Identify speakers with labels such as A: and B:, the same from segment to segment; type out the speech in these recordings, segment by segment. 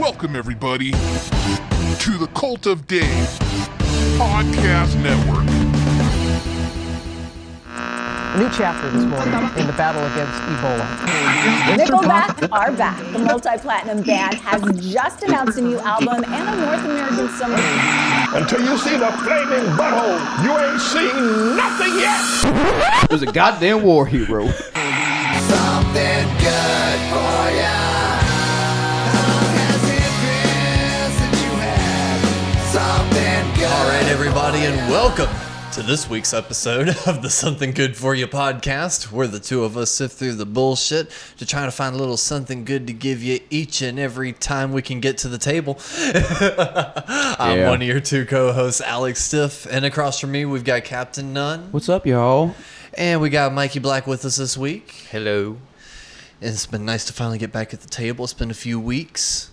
A: Welcome, everybody, to the Cult of Dave Podcast Network.
B: A new chapter this morning in the battle against Ebola.
C: Nickelback are back. The multi-platinum band has just announced a new album and a North American summer.
D: Until you see the flaming butthole, you ain't seen nothing yet.
E: There's a goddamn war hero.
F: Something good for ya.
G: All right, everybody, and welcome to this week's episode of the Something Good For You podcast, where the two of us sift through the bullshit to try to find a little something good to give you each and every time we can get to the table. I'm
E: Yeah.
G: one of your two co-hosts, Alex Stiff, and across from me we've got Captain Nunn,
E: What's up, y'all?
G: and we got Mikey Black with us this week.
H: Hello.
G: It's been nice to finally get back at the table. It's been a few weeks.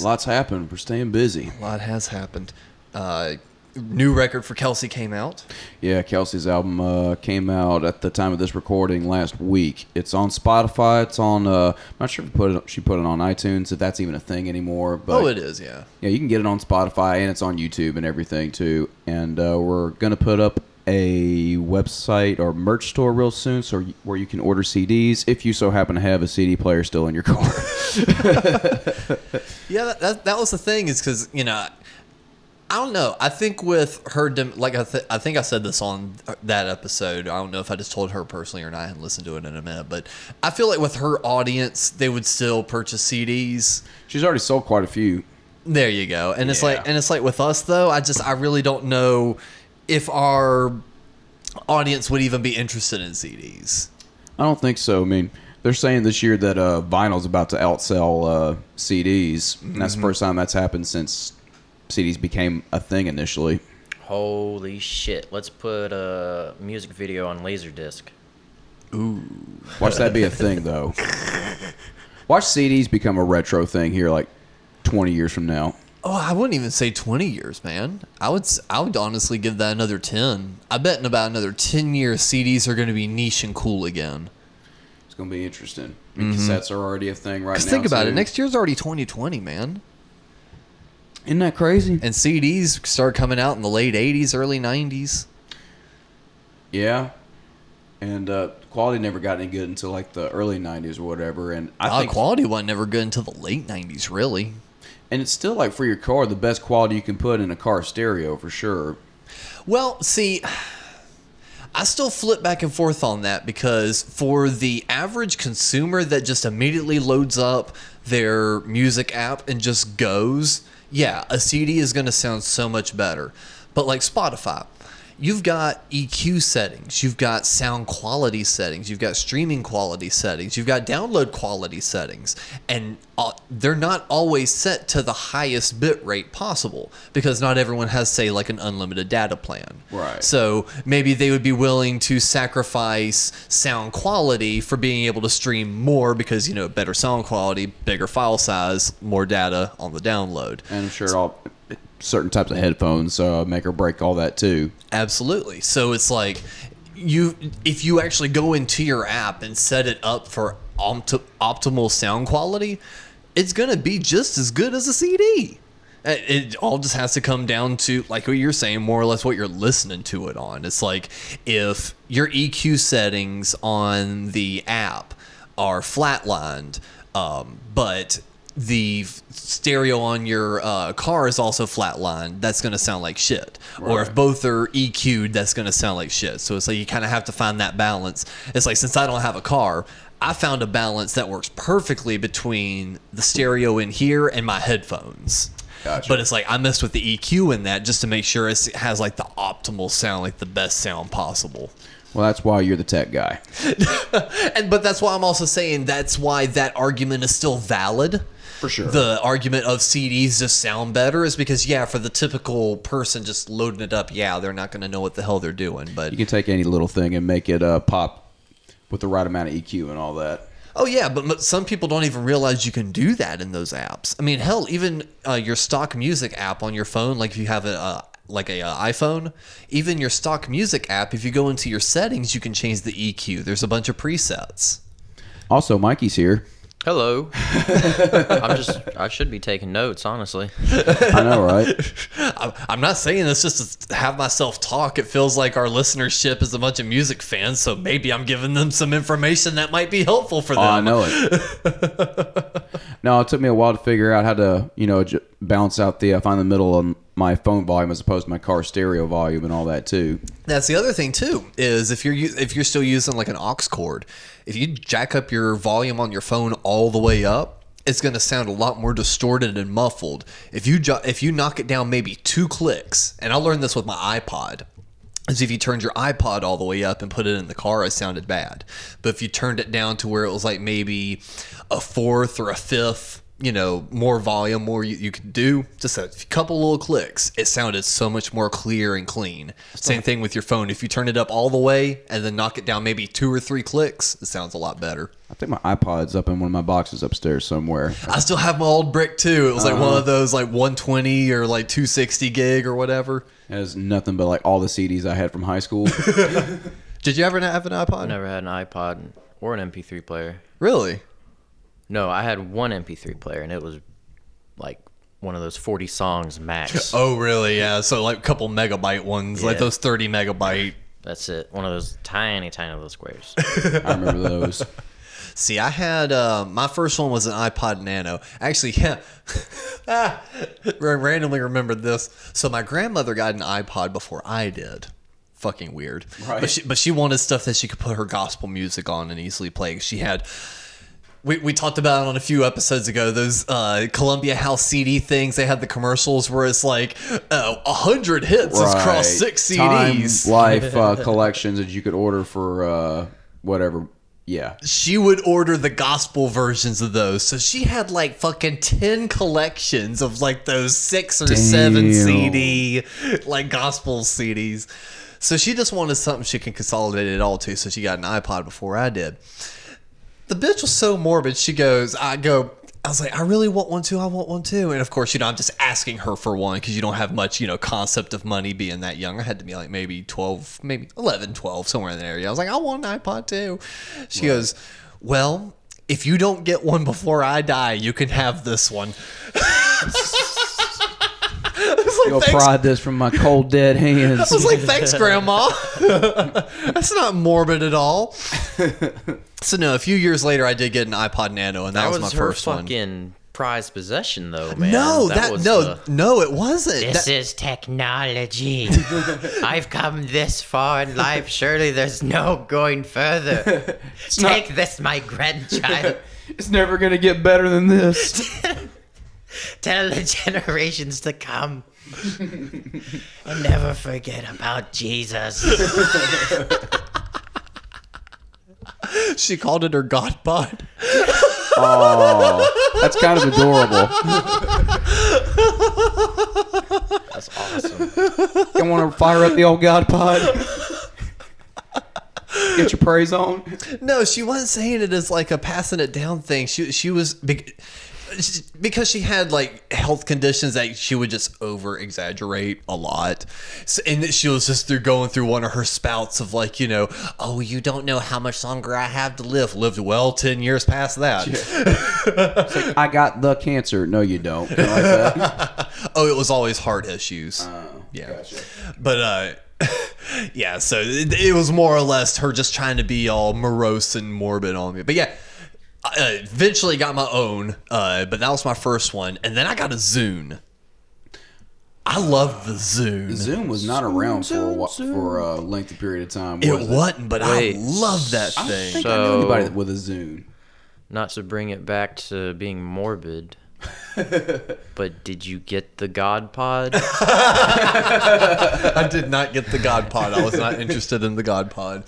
E: Lots happened. We're staying busy.
G: A lot has happened. Uh, new record for Kelsey came out.
E: Yeah, Kelsey's album uh, came out at the time of this recording last week. It's on Spotify. It's on. Uh, I'm not sure if put it, she put it on iTunes. If that's even a thing anymore. But
G: oh, it is, yeah.
E: Yeah, you can get it on Spotify and it's on YouTube and everything too. And uh, we're gonna put up a website or merch store real soon, so where you can order CDs if you so happen to have a CD player still in your car.
G: Yeah, that, that, that was the thing is because you know, I don't know. I think with her, like I, th- I think I said this on that episode. I don't know if I just told her personally or not. I hadn't listened to it in a minute, but I feel like with her audience, they would still purchase CDs.
E: She's already sold quite a few.
G: There you go. And it's like, and it's like with us though. I just, I really don't know if our audience would even be interested in CDs.
E: I don't think so. I mean, they're saying this year that uh, vinyl's about to outsell uh, CDs, and that's the first time that's happened since CDs became a thing initially.
H: Holy shit. Let's put a music video on Laserdisc.
E: Ooh, watch that be a thing, though. Watch CDs become a retro thing here, like 20 years from now.
G: Oh, I wouldn't even say 20 years, man. I would s- I would honestly give that another 10. I bet in about another 10 years CDs are going to be niche and cool again.
E: It's going to be interesting. I mean, cassettes are already a thing right
G: Cuz
E: now.
G: think about
E: too.
G: it, next year's already 2020, man.
E: Isn't that crazy?
G: And CDs started coming out in the late 80s, early 90s.
E: Yeah. And uh, quality never got any good until like the early 90s or whatever. And I
G: Uh,
E: think
G: quality wasn't never good until the late 90s, really.
E: And it's still like for your car, the best quality you can put in a car stereo for sure.
G: Well, see, I still flip back and forth on that because for the average consumer that just immediately loads up their music app and just goes, yeah, a CD is going to sound so much better. But like Spotify, you've got EQ settings, you've got sound quality settings, you've got streaming quality settings, you've got download quality settings, and uh, they're not always set to the highest bit rate possible because not everyone has, say, like an unlimited data plan.
E: Right.
G: So maybe they would be willing to sacrifice sound quality for being able to stream more because, you know, better sound quality, bigger file size, more data on the download.
E: And I'm sure all certain types of headphones uh, make or break all that too.
G: Absolutely. So it's like you if you actually go into your app and set it up for opt- optimal sound quality, it's going to be just as good as a CD. Uh, It all just has to come down to like what you're saying, more or less what you're listening to it on. It's like if your EQ settings on the app are flatlined, um, but the stereo on your uh, car is also flatlined, that's going to sound like shit. Or if both are EQ'd, that's going to sound like shit. So it's like you kind of have to find that balance. It's like since I don't have a car, I found a balance that works perfectly between the stereo in here and my headphones.
E: Gotcha.
G: But it's like I messed with the EQ in that just to make sure it has like the optimal sound, like the best sound possible.
E: Well, that's why you're the tech guy.
G: And but that's why I'm also saying that's why that argument is still valid.
E: For sure.
G: The argument of CDs just sound better is because yeah, for the typical person just loading it up, yeah, they're not going to know what the hell they're doing. But
E: You can take any little thing and make it uh, pop with the right amount of EQ and all that.
G: oh yeah, but m- some people don't even realize you can do that in those apps. I mean, hell, even uh, your stock music app on your phone, like if you have a uh, like a uh, iPhone, even your stock music app, if you go into your settings, you can change the EQ. There's a bunch of presets.
E: Also, Mikey's here.
H: Hello. I'm just. I should be taking notes, honestly.
E: I know, right?
G: I'm- I'm not saying this just to have myself talk. It feels like our listenership is a bunch of music fans, so maybe I'm giving them some information that might be helpful for them.
E: Oh, I know it. no, it took me a while to figure out how to, you know, j- balance out the uh, find the middle on my phone volume as opposed to my car stereo volume and all that too.
G: That's the other thing too. Is if you're if you're still using like an aux cord, if you jack up your volume on your phone all the way up, it's going to sound a lot more distorted and muffled. If you if you knock it down maybe two clicks, and I learned this with my iPod. Is if you turned your iPod all the way up and put it in the car, it sounded bad. But if you turned it down to where it was like maybe a fourth or a fifth, you know, more volume, more you, you could do, just a couple little clicks, it sounded so much more clear and clean. Same thing with your phone. If you turn it up all the way and then knock it down maybe two or three clicks, it sounds a lot better.
E: I think my iPod's up in one of my boxes upstairs somewhere.
G: I still have my old brick too. It was like one of uh-huh. those like 120 or like 260 gig or whatever.
E: It has nothing but like all the CDs I had from high school.
G: Did you ever have an iPod?
H: I never had an iPod or an MP3 player.
G: Really?
H: No, I had one MP3 player, and it was like one of those 40 songs max.
G: Oh, really? Yeah. So like a couple megabyte ones, like those 30 megabyte.
H: That's it. One of those tiny, tiny little squares.
E: I remember those.
G: See, I had uh, my first one was an iPod Nano. Actually, yeah, Ah, I randomly remembered this. So my grandmother got an iPod before I did. Fucking weird.
E: Right.
G: But she, but she wanted stuff that she could put her gospel music on and easily play. She had. We, we talked about it on a few episodes ago. Those uh, Columbia House CD things. They had the commercials where it's like uh, a hundred hits across
E: Right.
G: six
E: Time
G: CDs.
E: Life uh, collections that you could order for uh, whatever. Yeah.
G: she would order the gospel versions of those. So she had like fucking 10 collections of like those six or seven CD like gospel CDs. So she just wanted something she can consolidate it all to. So she got an iPod before I did. The bitch was so morbid. She goes, I go, I was like, I really want one too. I want one too. And of course, you know, I'm just asking her for one because you don't have much, you know, concept of money being that young. I had to be like maybe 12, maybe 11, 12, somewhere in that area. I was like, I want an iPod too. She goes, Well, if you don't get one before I die, you can have this one. I was like,
E: You'll
G: "Thanks,
E: pry this from my cold dead hands.
G: I was like, thanks, Grandma. That's not morbid at all. So no, a few years later, I did get an iPod Nano, and that,
H: That
G: was,
H: was,
G: my
H: her
G: first one.
H: fucking prized possession, though, man.
G: No, that,
H: was
G: no,
H: the-
G: no, it wasn't.
I: This
G: That-
I: is technology. I've come this far in life. Surely there's no going further.
E: not-
I: Take this, my grandchild.
E: it's never gonna get better than this.
I: Tell the generations to come. and never forget about Jesus.
G: she called it her God pod.
E: Oh, that's kind of adorable.
H: That's awesome.
E: You want to fire up the old God pod? Get your praise on.
G: No, she wasn't saying it as like a passing it down thing. She she was big. Because she had like health conditions that she would just over exaggerate a lot, so, and she was just through going through one of her spouts of like you know, oh you don't know how much longer I have to live. Lived well ten years past that.
E: I got the cancer. No, you don't. Like.
G: Oh, it was always heart issues. yeah. But uh yeah, so it, it was more or less her just trying to be all morose and morbid on me. But yeah, I uh, eventually got my own, uh, but that was my first one, and then I got a Zune. I love the Zune.
E: Zoom was not around for a, whi- for a lengthy period of time.
G: It
E: Was
G: wasn't, but
H: Wait.
G: I love that
E: I don't
G: thing.
E: think I knew anybody
H: So-
E: with a Zune.
H: Not to bring it back to being morbid, but did you get the God Pod?
G: I did not get the God Pod. I was not interested in the God Pod.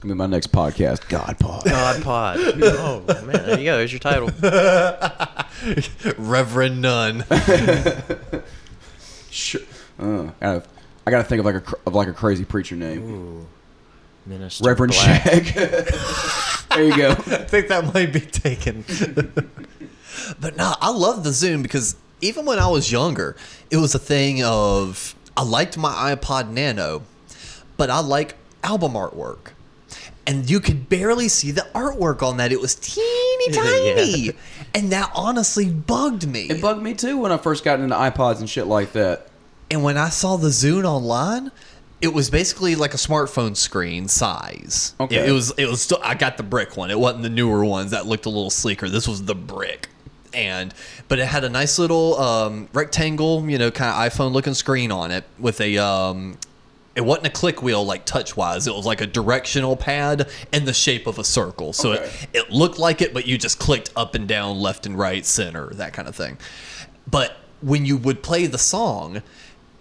E: It's gonna be my next podcast. God pod.
H: God Pod. Oh man, there you go. There's your title.
G: Reverend Nun.
E: Sure. Uh, I gotta, I gotta think of like a cr- of like a crazy preacher name.
H: Minister
E: Reverend
H: Black.
E: Shag. there you go.
G: I think that might be taken. but no, I love the Zune because even when I was younger, it was a thing of I liked my iPod Nano, but I like album artwork. And you could barely see the artwork on that. It was teeny tiny,
H: Yeah.
G: and that honestly bugged me.
E: It bugged me too when I first got into iPods and shit like that.
G: And when I saw the Zune online, it was basically like a smartphone screen size.
E: Okay.
G: It, it was it was still I got the brick one. It wasn't the newer ones that looked a little sleeker. This was the brick. And but it had a nice little um, rectangle, you know, kind of iPhone looking screen on it with a um it wasn't a click wheel like touch wise. It was like a directional pad in the shape of a circle. So
E: Okay.
G: it, it looked like it, but you just clicked up and down, left and right, center, that kind of thing. But when you would play the song,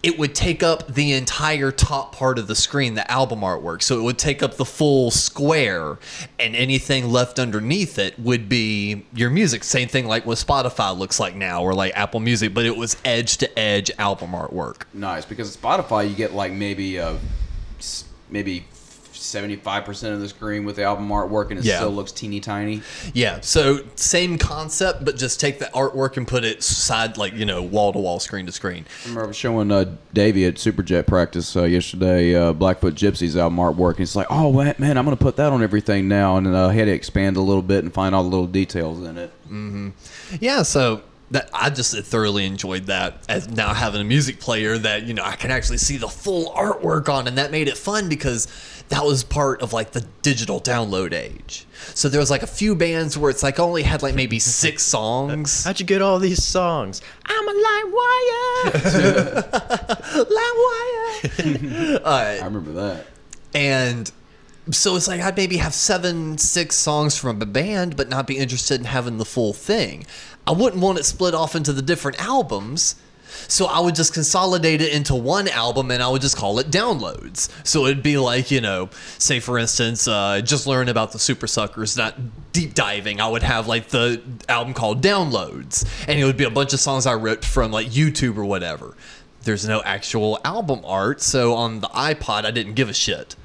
G: it would take up the entire top part of the screen, the album artwork. So it would take up the full square, and anything left underneath it would be your music. Same thing like what Spotify looks like now, or like Apple Music, but it was edge to edge album artwork.
E: Nice because Spotify you get like maybe uh s- maybe seventy five percent of the screen with the album artwork and it
G: Yeah.
E: still looks teeny tiny.
G: Yeah, so same concept, but just take the artwork and put it side, like, you know, wall to wall, screen to screen.
E: I remember I was showing uh, Davey at Superjet practice uh, yesterday uh, Blackfoot Gypsies album artwork, and he's like, "Oh man, man, I'm gonna put that on everything now," and uh, he had to expand a little bit and find all the little details in it.
G: Yeah, so that I just thoroughly enjoyed that as now having a music player that you know I can actually see the full artwork on, and that made it fun because that was part of like the digital download age. So there was like a few bands where it's like only had like maybe six songs.
H: How'd you get all these songs? I'm a light wire.
G: Live wire.
E: I remember that.
G: and so it's like I'd maybe have seven, six songs from a band, but not be interested in having the full thing. I wouldn't want it split off into the different albums. So I would just consolidate it into one album and I would just call it downloads. So it'd be like, you know, say for instance, uh, just learn about the Supersuckers, not deep diving. I would have like the album called Downloads. And it would be a bunch of songs I ripped from like YouTube or whatever. There's no actual album art, so on the iPod I didn't give a shit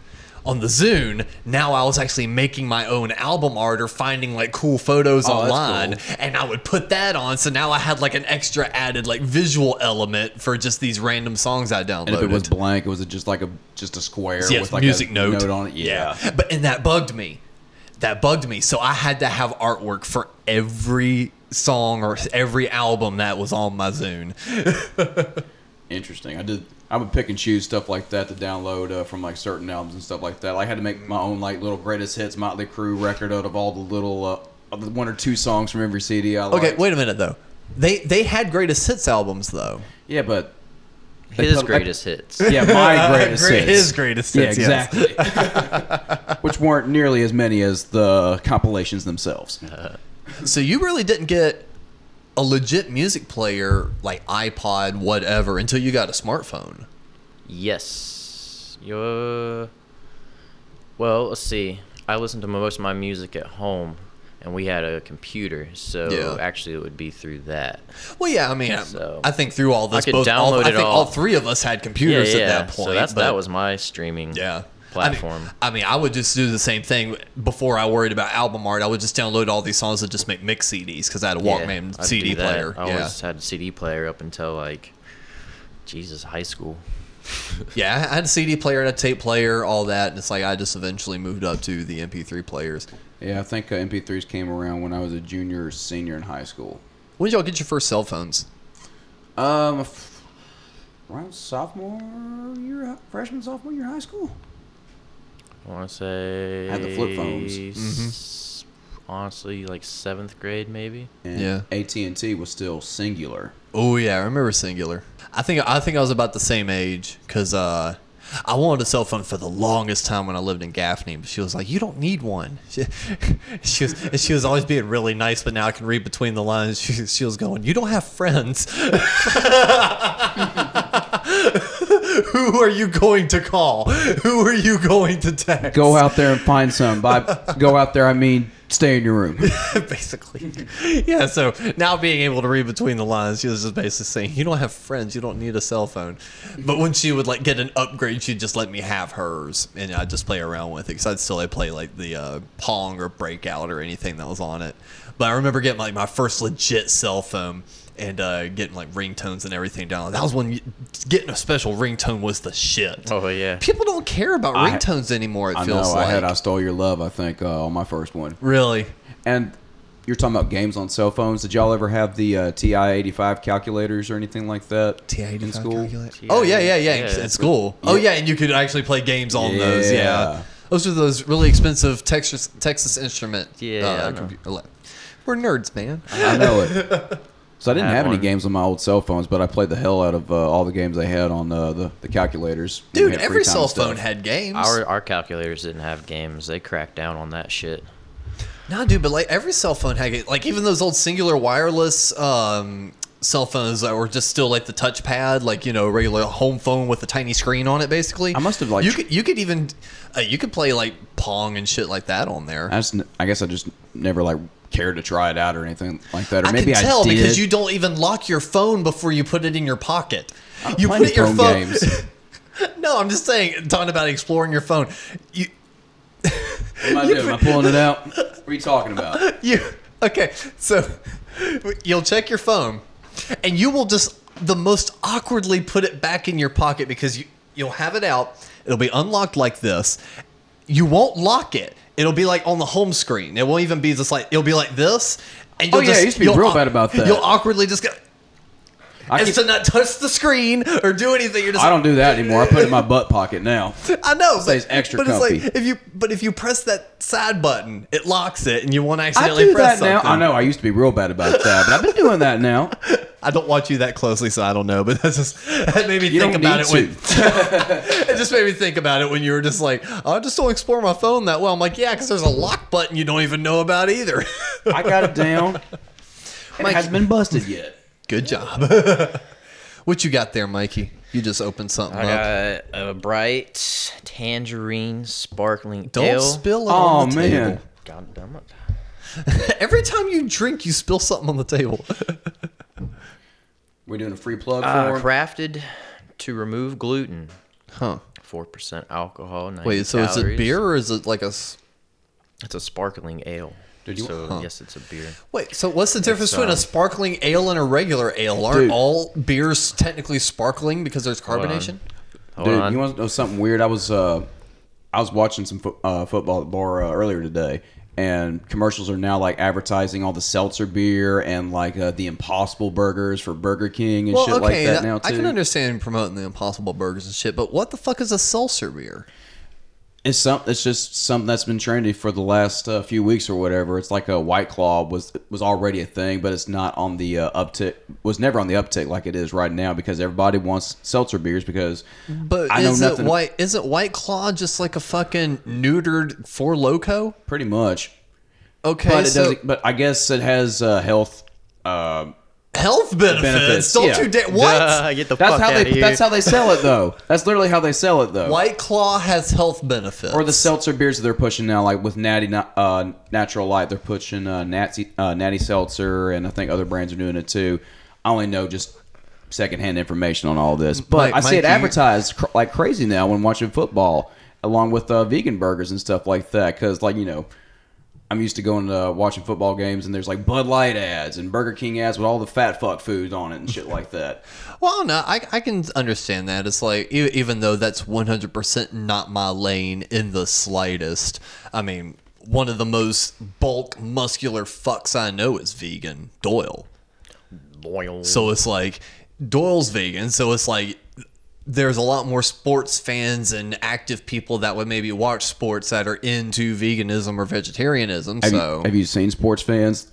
G: on the Zune, now I was actually making my own album art or finding like cool photos
E: Oh,
G: online,
E: cool.
G: and I would put that on. So now I had like an extra added like visual element for just these random songs I downloaded.
E: And if it was blank, was it just like a just a square
G: Yes,
E: with like a
G: music
E: a
G: note.
E: on it? Yeah.
G: But and that bugged me. That bugged me. So I had to have artwork for every song or every album that was on my Zune.
E: Interesting. I did. I would pick and choose stuff like that to download uh, from like certain albums and stuff like that. Like, I had to make my own like little greatest hits Motley Crue record out of all the little uh, one or two songs from every CD I
G: Okay, wait a minute though. They they had greatest hits albums though.
E: Yeah, but
H: His
E: put-
H: greatest hits.
E: Yeah, my greatest hits.
G: His greatest
E: Yeah,
G: hits, yes.
E: exactly. Which weren't nearly as many as the compilations themselves.
G: So you really didn't get a legit music player like iPod, whatever, until you got a smartphone.
H: Yes. Your. Well, let's see. I listen to most of my music at home, and we had a computer, so
G: Yeah.
H: actually it would be through that.
G: Well, yeah, I mean, I-
H: So-
G: I think through all this,
H: could
G: both, all,
H: download
G: I think all
H: all.
G: three of us had
H: Yeah,
G: computers
H: yeah.
G: at that point.
H: so that's
G: but-
H: that was my streaming.
G: yeah
H: platform.
G: I mean, I mean, I would just do the same thing before I worried about album art. I would just download all these songs and just make mix CDs because I had a Walkman
H: I'd
G: CD player.
H: I
G: yeah,
H: always had a CD player up until like, Jesus, high school.
G: yeah, I had a CD player and a tape player, all that, and it's like I just eventually moved up to the MP3 players.
E: Yeah, I think uh, MP3s came around when I was a junior or senior in high school.
G: When did y'all get your first cell phones?
E: Um, around sophomore year, freshman, sophomore year high school.
H: I want to say.
E: Had the flip phones.
H: s- Honestly, like seventh grade, maybe.
E: And
G: Yeah.
E: AT and T was still Cingular.
G: Oh yeah, I remember Cingular. I think I think I was about the same age because uh, I wanted a cell phone for the longest time when I lived in Gaffney. But she was like, "You don't need one." She, she was and she was always being really nice, but now I can read between the lines. She, she was going, "You don't have friends." Who are you going to call? Who are you going to text?
E: Go out there and find some. By go out there, I mean stay in your room.
G: basically. Yeah, so now being able to read between the lines, she was just basically saying, You don't have friends, you don't need a cell phone. But when she would like get an upgrade, she'd just let me have hers and I'd just play around with it because I'd still play like the uh, Pong or Breakout or anything that was on it. But I remember getting like my first legit cell phone and uh, getting like ringtones and everything down. That was when you, getting a special ringtone was the shit.
H: Oh yeah.
G: People don't care about
E: I-
G: ringtones anymore. It
E: I
G: feels
E: know.
G: like
E: I had "I Stole Your Love." I think uh, on my first one.
G: really.
E: And you're talking about games on cell phones. Did y'all ever have the uh, TI-85 calculators or anything like that in school?
G: Oh yeah, yeah, yeah.
H: Yeah.
G: At school. Oh yeah, and you could actually play games on those. Yeah.
E: Yeah.
G: Those are those really expensive Texas Texas Instrument.
H: Yeah, I
G: Uh,
H: know.
G: compu- We're nerds, man.
E: I know it. So I didn't
H: had
E: have any games on my old cell phones, but I played the hell out of uh, all the games they had on uh, the the calculators.
G: Dude, every cell phone had games.
H: Our our calculators didn't have games. They cracked down on that shit.
G: Nah, dude, but like every cell phone had it. Like even those old Cingular wireless um, cell phones that were just still like the touchpad, like you know, regular home phone with a tiny screen on it. Basically,
E: I must have, like,
G: you could you could even uh, you could play like Pong and shit like that on there.
E: I just, I guess I just never like cared to try it out or anything like that. Or
G: I
E: maybe
G: can
E: I
G: tell
E: did.
G: because you don't even lock your phone before you put it in your pocket. Uh,
E: you
G: put your
E: phone
G: no, I'm just saying, talking about exploring your phone. You
E: What am I doing? Am I pulling it out? What are you talking about?
G: you okay? So you'll check your phone, and you will just the most awkwardly put it back in your pocket because you you'll have it out. It'll be unlocked like this. You won't lock it. It'll be like on the home screen. It won't even be just like it'll be like this. And
E: Oh,
G: you'll
E: yeah, I
G: just,
E: used to be real bad about that.
G: You'll awkwardly just go.
E: I,
G: and
E: keep-
G: to not touch the screen or do anything. You're just
E: I don't do that anymore. I put it in my butt pocket now.
G: I know,
E: Stays
G: but,
E: extra
G: but it's like if you but if you press that side button, it locks it, and you won't accidentally I
E: do
G: press
E: that now.
G: something.
E: I know. I used to be real bad about that, but I've been doing that now.
G: I don't watch you that closely, so I don't know. But that's just that made me
E: You
G: think about it. When, it just made me think about it when you were just like, oh, I just don't explore my phone that well. I'm like, yeah, because there's a lock button you don't even know about either.
E: I got it down. And
G: Mike-
E: it hasn't been busted yet.
G: Good job. what you got there, Mikey? You just opened something
H: I
G: up.
H: got a bright tangerine sparkling
G: Don't
H: ale.
G: spill it
E: Oh
G: on the
E: man.
G: table.
H: God damn it.
G: Every time you drink, you spill something on the table.
E: We're doing a free plug
H: Uh,
E: for him.
H: crafted to remove gluten.
G: Huh.
H: Four percent alcohol.
G: Wait, so is it beer or is it like a? s-
H: It's a sparkling ale.
E: Did you-
H: so
G: Huh.
H: yes, it's a beer.
G: Wait, so what's the difference between a
H: um,
G: sparkling ale and a regular ale? Aren't
E: Dude.
G: all beers technically sparkling because there's
H: Hold on.
G: carbonation?
H: Hold
E: Dude,
H: on.
E: you want to know something weird? I was uh, I was watching some fo- uh, football at the bar uh, earlier today, and commercials are now like advertising all the seltzer beer and like uh, the Impossible burgers for Burger King and shit like that now too.
G: I can understand promoting the Impossible Burgers and shit, but what the fuck is a seltzer beer?
E: It's some. It's just something that's been trendy for the last uh, few weeks or whatever. It's like a White Claw was was already a thing, but it's not on the uh, uptick. Was never on the uptick like it is right now because everybody wants seltzer beers because
G: But
E: I know
G: is it
E: nothing.
G: white? Isn't White Claw just like a fucking neutered Four Loco?
E: pretty much,
G: Okay,
E: but it
G: so
E: doesn't. But I guess it has uh, health. Uh,
G: health benefits.
E: Benefits,
G: Don't
E: yeah.
G: you dare what?
H: Duh, get the
E: that's
H: fuck
E: how
H: out
E: they.
H: of here.
E: That's how they sell it though. That's literally how they sell it though.
G: White Claw has health benefits.
E: Or the seltzer beers that they're pushing now, like with Natty uh, Natural Light, they're pushing uh, Natty, uh, Natty Seltzer, and I think other brands are doing it too. I only know just secondhand information on all this, but
G: Mike-
E: I see it
G: Mike, you-
E: advertised cr- like crazy now when watching football, along with uh, vegan burgers and stuff like that. Because like you know, I'm used to going to watching football games, and there's like Bud Light ads and Burger King ads with all the fat fuck foods on it and shit like that.
G: Well, no, I, I can understand that. It's like, e- even though that's 100% not my lane in the slightest, I mean, one of the most bulk, muscular fucks I know is vegan, Doyle.
H: Loyal.
G: So it's like, Doyle's vegan, so it's like, there's a lot more sports fans and active people that would maybe watch sports that are into veganism or vegetarianism.
E: Have,
G: so
E: you, have you seen sports fans?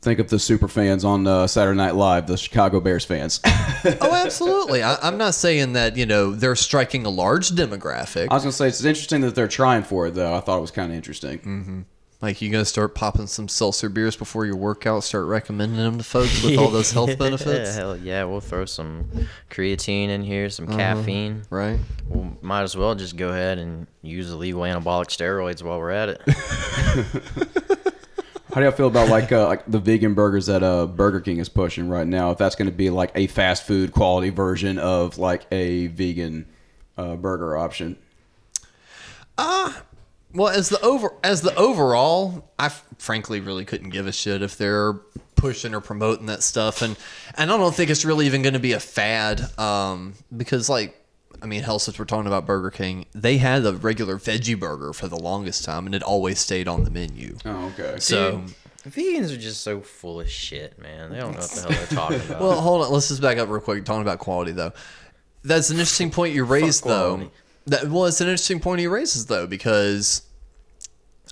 E: Think of the super fans on uh, Saturday Night Live, the Chicago Bears fans.
G: oh, absolutely. I, I'm not saying that you know they're striking a large demographic.
E: I was gonna say it's interesting that they're trying for it, though. I thought it was kind of interesting.
G: Mm-hmm. Like you gonna start popping some seltzer beers before your workout, start recommending them to folks with all those health benefits,
H: Hell yeah, we'll throw some creatine in here, some
G: Uh-huh.
H: caffeine.
G: right?
H: Well, might as well just go ahead and use the legal anabolic steroids while we're at it.
E: How do y'all feel about like uh, like the vegan burgers that uh, Burger King is pushing right now? If that's going to be like a fast food quality version of like a vegan uh, burger option.
G: Well, as the over as the overall, I f- frankly really couldn't give a shit if they're pushing or promoting that stuff, and and I don't think it's really even going to be a fad, um, because like. I mean, hell, since we're talking about Burger King, they had a regular veggie burger for the longest time, and it always stayed on the menu.
E: Oh, okay.
G: So,
H: Vegans are just so full of shit, man. They don't know what the hell they're talking about.
G: well, hold on. Let's just back up real quick. Talking about quality, though, that's an interesting point you raised, though. That well, it's an interesting point he raises, though, because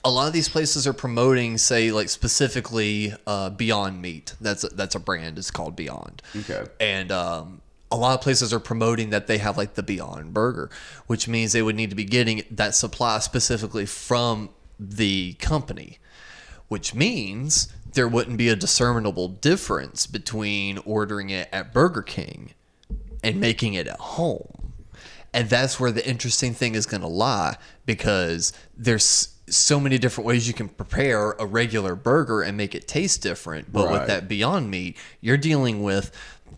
G: a lot of these places are promoting, say, like specifically uh, Beyond Meat. That's a, that's a brand. It's called Beyond.
E: Okay.
G: And um, a lot of places are promoting that they have like the Beyond Burger, which means they would need to be getting that supply specifically from the company, which means there wouldn't be a discernible difference between ordering it at Burger King and making it at home. And that's where the interesting thing is going to lie because there's so many different ways you can prepare a regular burger and make it taste different. But
E: Right.
G: with that Beyond Meat, you're dealing with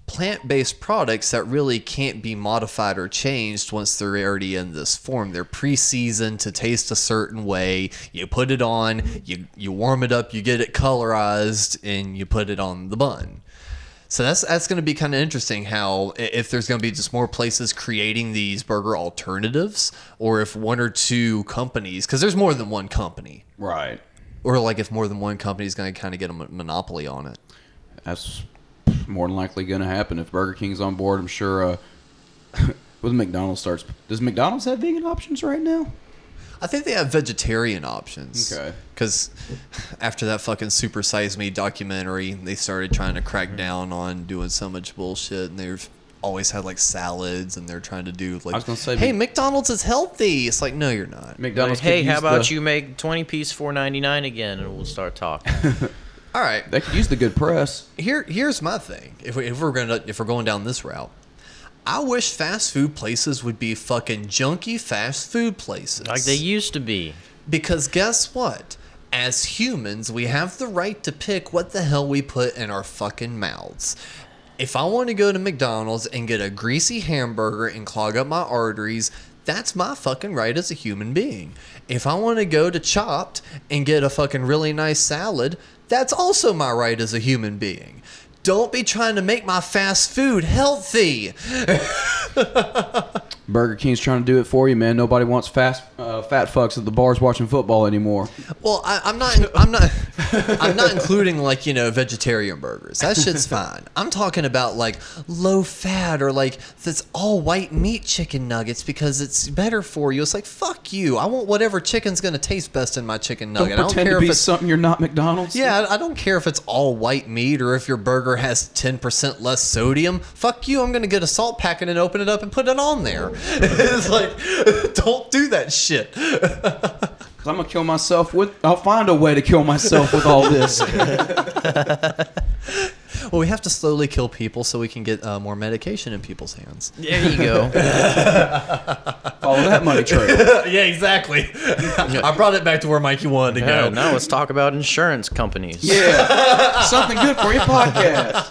G: plant based products that really can't be modified or changed once they're already in this form. They're pre seasoned to taste a certain way. You put it on, you, you warm it up, you get it colorized, and you put it on the bun. So that's that's going to be kind of interesting how if there's going to be just more places creating these burger alternatives or if one or two companies cuz there's more than one company
E: Right.
G: or like if more than one company is going to kind of get a monopoly on it.
E: That's more than likely going to happen if Burger King's on board. I'm sure. Uh, with McDonald's starts, does McDonald's have vegan options right now?
G: I think they have vegetarian options.
E: Okay.
G: Because after that fucking Super Size Me documentary, they started trying to crack mm-hmm. down on doing so much bullshit, and they've always had like salads, and they're trying to do like, I
E: was gonna say,
G: hey,
E: Mc-
G: McDonald's is healthy. It's like, no, you're not.
E: McDonald's. could
H: hey, how
E: use
H: about
E: the-
H: you make 20 piece 4.99 again, and we'll start talking.
G: All right.
E: They could use the good press.
G: Here, here's my thing. If, we, if we're gonna, if we're going down this route, I wish fast food places would be fucking junky fast food places.
H: like they used to be.
G: Because guess what? As humans, we have the right to pick what the hell we put in our fucking mouths. If I want to go to McDonald's and get a greasy hamburger and clog up my arteries, that's my fucking right as a human being. If I want to go to Chopped and get a fucking really nice salad, that's also my right as a human being. Don't be trying to make my fast food healthy.
E: Burger King's trying to do it for you, man. Nobody wants fast, uh, fat fucks at the bars watching football anymore.
G: Well, I, I'm not. I'm not. I'm not including like you know vegetarian burgers. That shit's fine. I'm talking about like low fat or like this all white meat chicken nuggets because it's better for you. It's like fuck you. I want whatever chicken's gonna taste best in my chicken
E: Don't
G: nugget. I don't
E: pretend
G: care
E: to
G: if
E: be
G: it's
E: something you're not McDonald's.
G: yeah. I I don't care if it's all white meat or if your burger has 10% less sodium. Fuck you. I'm gonna get a salt packet and open it up and put it on there. it's like don't do that shit.
E: Cause I'm gonna kill myself with. I'll find a way to kill myself with all this.
G: Well, we have to slowly kill people so we can get uh, more medication in people's hands.
H: There you go.
E: Follow that money trail.
G: yeah, exactly. I brought it back to where Mikey wanted to
H: Yeah,
G: go.
H: now let's talk about insurance companies.
E: Yeah, something good for your podcast.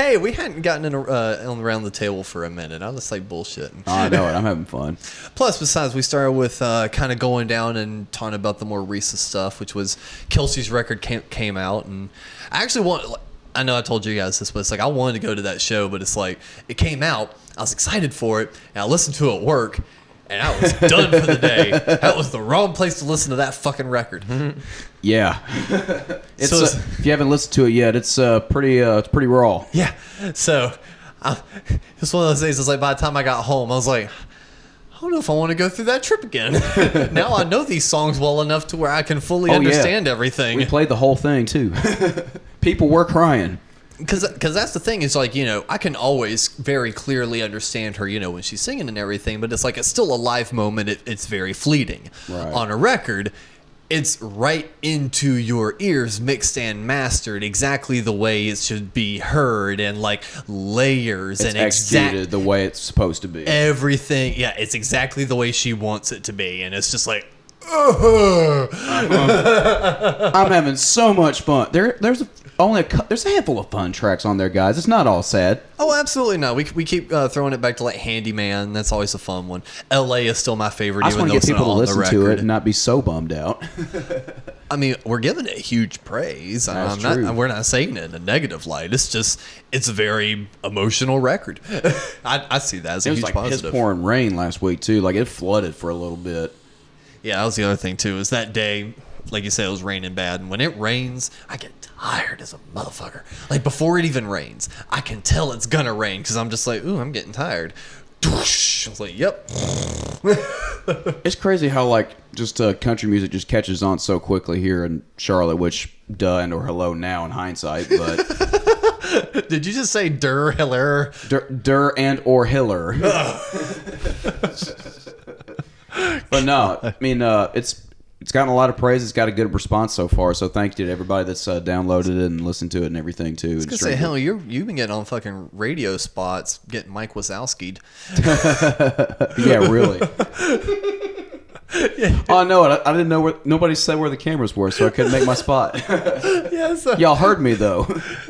G: Hey, we hadn't gotten in a, uh, on around the table for a minute. I was like bullshitting.
E: I know it. I'm having fun.
G: Plus, besides, we started with uh, kind of going down and talking about the more recent stuff, which was Kelsey's record came, came out, and I actually want. I know I told you guys this, but it's like I wanted to go to that show, but it's like it came out. I was excited for it, and I listened to it at work, and I was done for the day. That was the wrong place to listen to that fucking record.
E: Yeah. it's
G: So
E: uh,
G: it's-
E: if you haven't listened to it yet, it's uh, pretty. Uh, it's pretty raw.
G: Yeah. So I, it's one of those days. It's like by the time I got home, I was like, I don't know if I want to go through that trip again. now I know these songs well enough to where I can fully
E: Oh, yeah.
G: understand everything.
E: We played the whole thing too. People were crying.
G: Because that's the thing is like you know I can always very clearly understand her you know when she's singing and everything, but it's like it's still a live moment. It, it's very fleeting.
E: Right.
G: On a record. It's right into your ears, mixed and mastered, exactly the way it should be heard, and like layers
E: It's
G: and exact
E: executed the way it's supposed to be.
G: everything. Yeah, it's exactly the way she wants it to be, and it's just like, "Ugh."
E: I'm having so much fun. There, there's a, only a cou- there's a handful of fun tracks on there, guys. It's not all sad.
G: Oh, absolutely not. We, we keep uh, throwing it back to like Handyman. That's always a fun one. L.A. is still my favorite.
E: I just
G: even
E: want to get people to
G: it's not on
E: listen to it and not be so bummed out.
G: I mean, we're giving it huge praise.
E: That's
G: I'm not,
E: true.
G: We're not saying it in a negative light. It's just it's a very emotional record. I, I see that as a
E: it was
G: huge
E: like
G: positive.
E: piss pouring rain last week too. Like it flooded for a little bit.
G: Yeah, that was the other thing too. Is that day, like you said, it was raining bad, and when it rains, I get tired as a motherfucker. Like before it even rains, I can tell it's gonna rain because I'm just like, ooh, I'm getting tired. Doosh. I was like, yep.
E: It's crazy how like just uh, country music just catches on so quickly here in Charlotte, which duh and or hello now in hindsight, but
G: Did you just say der hiller?
E: dur, dur and or hiller. but no, I mean uh, it's it's gotten a lot of praise. It's got a good response so far. So thank you to everybody that's uh, downloaded it and listened to it and everything too.
G: I was gonna say, hell, you you've been getting on fucking radio spots, getting Mike Wazowski'd.
E: yeah, really. Oh no! I, I didn't know where. Nobody said where the cameras were, so I couldn't make my spot.
G: yeah, so,
E: Y'all heard me though.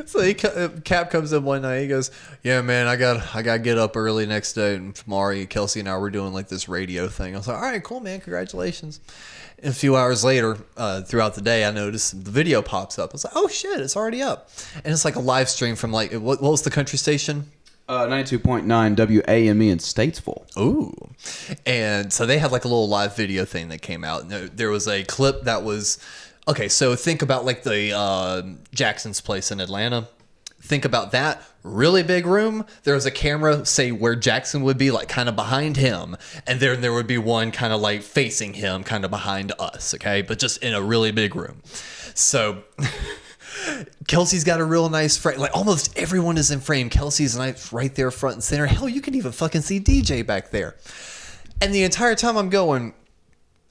G: so he, uh, Cap comes in one night. He goes, "Yeah, man, I got I got to get up early next day, and tomorrow, Kelsey and I were doing like this radio thing." I was like, "All right, cool, man, congratulations." And a few hours later, uh, throughout the day, I noticed the video pops up. I was like, "Oh shit, it's already up!" And it's like a live stream from like what, what was the country station?
E: Uh, Ninety-two point nine WAME in Statesville.
G: Ooh. And so they had like a little live video thing that came out. And there, there was a clip that was okay. So think about like the uh, Jackson's place in Atlanta. Think about that really big room. There was a camera, say where Jackson would be, like kind of behind him, and then there would be one kind of like facing him, kind of behind us. Okay, but just in a really big room. So Kelsey's got a real nice frame. Like almost everyone is in frame. Kelsey's nice right there, front and center. Hell, you can even fucking see DJ back there. And the entire time I'm going,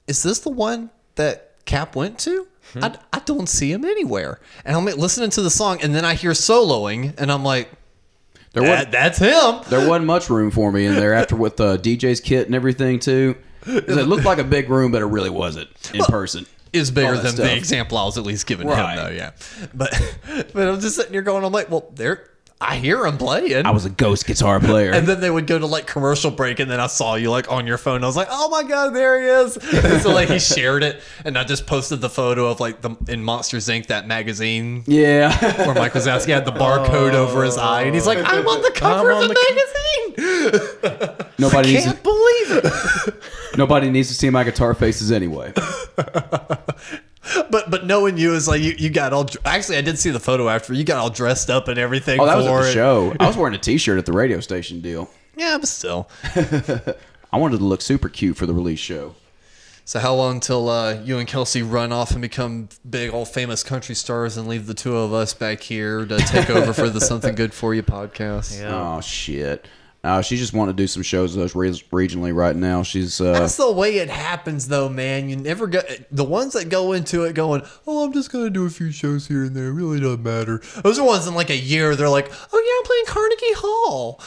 G: is this the one that Cap went to? Hmm. I, I don't see him anywhere. And I'm listening to the song, and then I hear soloing, and I'm like,
E: There
G: that, that's him.
E: there wasn't much room for me in there after with uh, the DJ's kit and everything too. It looked like a big room, but it really wasn't in person.
G: Is bigger than
E: stuff.
G: the example I was at least giving
E: Right.
G: him, though. Yeah, but but I'm just sitting here going, I'm like, well, there, I hear him playing.
E: I was a ghost guitar player.
G: And then they would go to like commercial break, and then I saw you like on your phone. I was like, "Oh my god, there he is!" And so like he shared it, and I just posted the photo of like the in Monsters Inc. that magazine
E: yeah.
G: where Mike Wazowski had the barcode over his eye, and he's like, "I'm on the cover
H: I'm
G: of
H: on
G: the, magazine."
E: Nobody needs
H: Can't
E: to,
H: believe it.
E: nobody needs to see my guitar faces anyway.
G: But but knowing you is like you, you got all actually I did see the photo after you got all dressed up and everything.
E: Oh, that was at
G: for
E: the
G: it.
E: show. I was wearing a T-shirt at the radio station deal.
G: Yeah, but still.
E: I wanted to look super cute for the release show.
G: So how long till uh, you and Kelsey run off and become big, all famous country stars, and leave the two of us back here to take over for the Something Good for You podcast?
E: Oh shit. Uh, she just wanting to do some shows those re- regionally right now. She's uh,
G: That's the way it happens, though, man. You never get the ones that go into it going, "Oh, I'm just gonna do a few shows here and there. It really doesn't matter." Those are ones in like a year. They're like, "Oh yeah, I'm playing Carnegie Hall."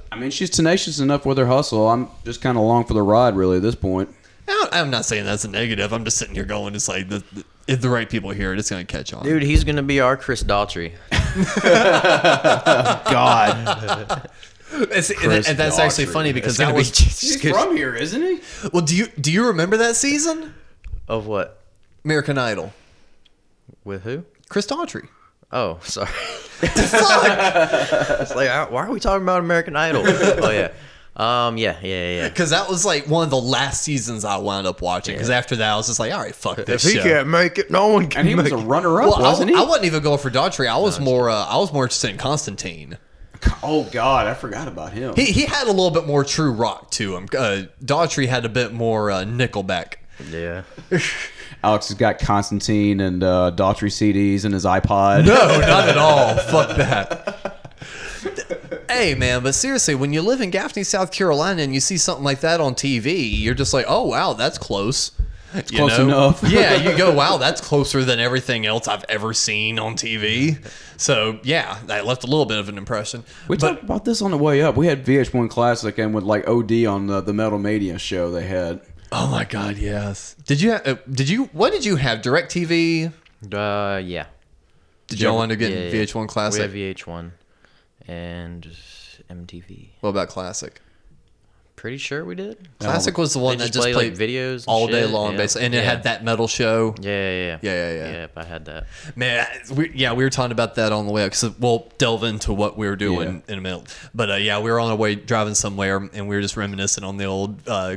E: I mean, she's tenacious enough with her hustle. I'm just kind of along for the ride, really, at this point.
G: I- I'm not saying that's a negative. I'm just sitting here going, "It's like the, the, if the right people hear it, it's gonna catch on."
H: Dude, he's gonna be our Chris Daughtry.
E: God,
G: It's- and,
E: Chris
G: and that's actually
E: Daughtry.
G: funny because
H: It's
G: that
H: gonna
G: was
H: be just good.
E: from here, isn't he?
G: well. Do you do you remember that season,
H: Of what?
G: American Idol?
H: With who?
G: Chris Daughtry.
H: Oh, sorry. it's like, why are we talking about American Idol? oh yeah, um, yeah, yeah, yeah.
G: Because that was like one of the last seasons I wound up watching. Because after that, I was just like, all right, fuck this
H: If he
G: show.
H: can't make it, no one can
E: And he was a runner-up,
G: well,
E: wasn't
G: I,
E: he?
G: I wasn't even going for Daughtry. I was more. Uh, I was more interested in Constantine.
E: oh God, I forgot about him.
G: He he had a little bit more true rock to him. Uh, Daughtry had a bit more uh, Nickelback.
H: Yeah.
E: Alex has got Constantine and uh, Daughtry CDs in his iPod.
G: No, not at all. Fuck that. Hey man, but seriously, when you live in Gaffney, South Carolina, and you see something like that on TV, you're just like, "Oh wow, that's close." It's
E: close enough.
G: yeah, you go, "Wow, that's closer than everything else I've ever seen on TV." So yeah, that left a little bit of an impression.
E: We
G: but
E: talked about this on the way up. We had VH1 Classic and with like OD on the, the Metal Mania show they had.
G: oh my god, yes. Did you? Ha- uh, did you? What did you have? Direct TV.
H: Uh, yeah.
G: Did y'all end up getting
H: Yeah, yeah.
G: VH1 Classic?
H: We have VH1 and MTV.
G: what about Classic?
H: Pretty sure we did.
G: Classic was the one
H: They
G: that
H: just play,
G: played
H: like, videos and
G: all day
H: shit,
G: long,
H: yeah.
G: basically, and it
H: Yeah.
G: had that metal show.
H: Yeah, yeah, yeah.
G: Yeah, yeah, yeah.
H: Yep, I had that.
G: Man, we, yeah, we were talking about that on the way up because we'll delve into what we were doing in a minute. But uh, yeah, we were on our way driving somewhere and we were just reminiscing on the old uh,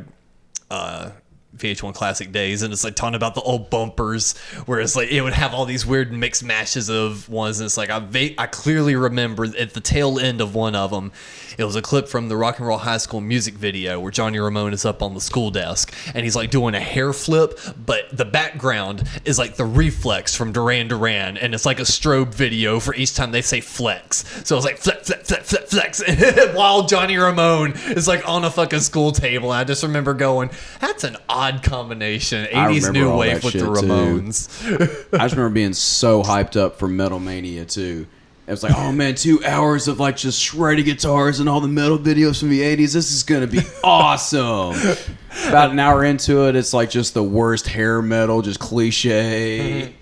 G: uh, VH1 Classic days, and it's like talking about the old bumpers where it's like it would have all these weird mixed mashes of ones, and it's like I va- I clearly remember at the tail end of one of them, it was a clip from the Rock and Roll High School music video where Johnny Ramone is up on the school desk and he's like doing a hair flip, but the background is like the reflex from Duran Duran, and it's like a strobe video for each time they say flex. So it's like flex, flex, flex, flex, flex, while Johnny Ramone is like on a fucking school table. I just remember going, "That's an odd combination." 80s new wave with the. Ramones.
E: I just remember being so hyped up for Metal Mania too. It was like, oh man, two hours of like just shredding guitars and all the metal videos from the '80s. This is gonna be awesome. About an hour into it, it's like just the worst hair metal, just cliche.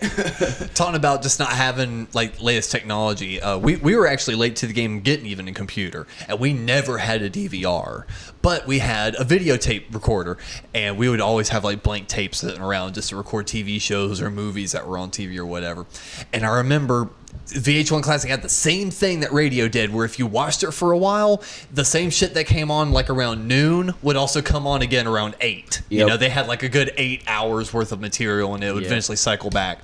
G: talking about just not having like latest technology. Uh, we we were actually late to the game getting even a computer, and we never had a DVR, but we had a videotape recorder, and we would always have like blank tapes sitting around just to record TV shows or movies that were on TV or whatever. And I remember. VH1 Classic had the same thing that radio did, where if you watched it for a while, the same shit that came on like around noon would also come on again around eight. You know, they had like a good eight hours worth of material, and it would
H: Yeah.
G: eventually cycle back.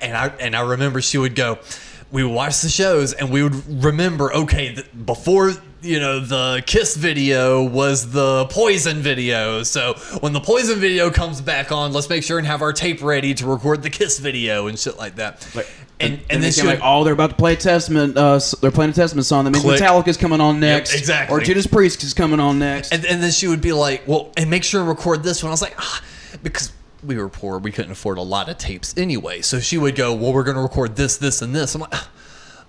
G: And I and I remember she would go, we would watch the shows, and we would remember, okay, before you know the Kiss video was the Poison video. So when the Poison video comes back on, let's make sure and have our tape ready to record the Kiss video and shit like that.
E: Like,
G: and,
E: and,
G: and, then
E: they
G: she
E: came
G: would,
E: like, oh, they're about to play a Testament. Uh, they're playing a Testament song. That means
G: Click.
E: Metallica's coming on next.
G: exactly.
E: Or Judas Priest is coming on next.
G: And, and then she would be like, well, and make sure and record this one. I was like, ah, because we were poor, we couldn't afford a lot of tapes anyway. So she would go, well, we're going to record this, this, and this. I'm like, "Ah,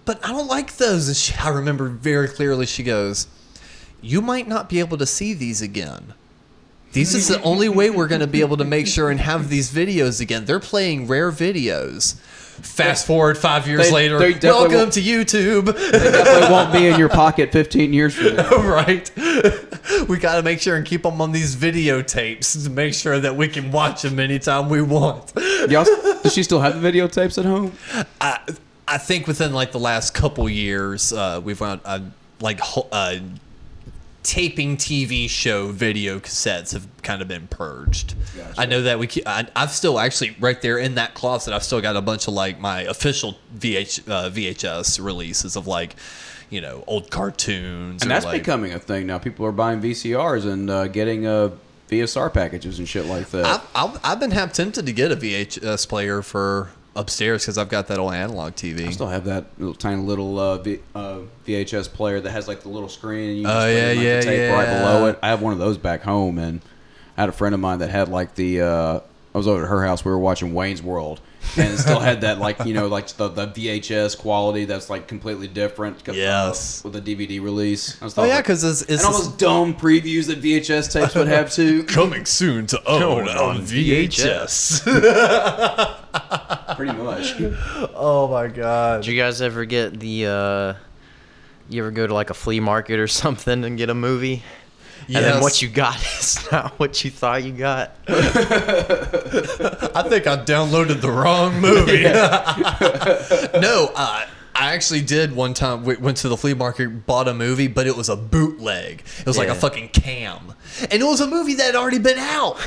G: but I don't like those. And she, I remember very clearly, she goes, you might not be able to see these again. These is the only way we're going to be able to make sure and have these videos again. They're playing rare videos. Fast forward five years
E: They-
G: later,
E: they
G: welcome to YouTube.
E: They definitely won't be in your pocket 15 years from now.
G: right? we got to make sure and keep them on these videotapes to make sure that we can watch them anytime we want.
E: Y'all, does she still have the videotapes at home?
G: I, I think within like the last couple years, uh, we've found uh, like uh, taping TV show video cassettes have kind of been purged. I know that we. I, I've still actually right there in that closet. I've still got a bunch of like my official VH, uh, VHS releases of like. You know, old cartoons.
E: And that's
G: like,
E: becoming a thing now. People are buying VCRs and uh, getting uh, VSR packages and shit like that.
G: I've, I've, I've been half tempted to get a VHS player for upstairs because I've got that old analog TV.
E: I still have that little tiny little uh, v, uh, VHS player that has like the little screen and you just
G: Oh, yeah,
E: in, like,
G: yeah,
E: the tape right below it. I have one of those back home, and I had a friend of mine that had like the. Uh, I was over at her house. We were watching Wayne's World, and it still had that like you know like the, the VHS quality that's like completely different.
G: Yes.
E: with the DVD release. I was
G: Oh
E: thought,
G: yeah,
E: like-
G: because it's, it's
E: and all those dumb previews that VHS tapes would have too.
G: coming soon to own on VHS.
E: Pretty much.
G: oh my god!
H: Did you guys ever get the? uh You ever go to like a flea market or something and get a movie? And then what you got is not what you thought you got.
G: I think I downloaded the wrong movie. no, uh, I actually did one time. We went to the flea market, bought a movie, but it was a bootleg. It was like a fucking cam, and it was a movie that had already been out.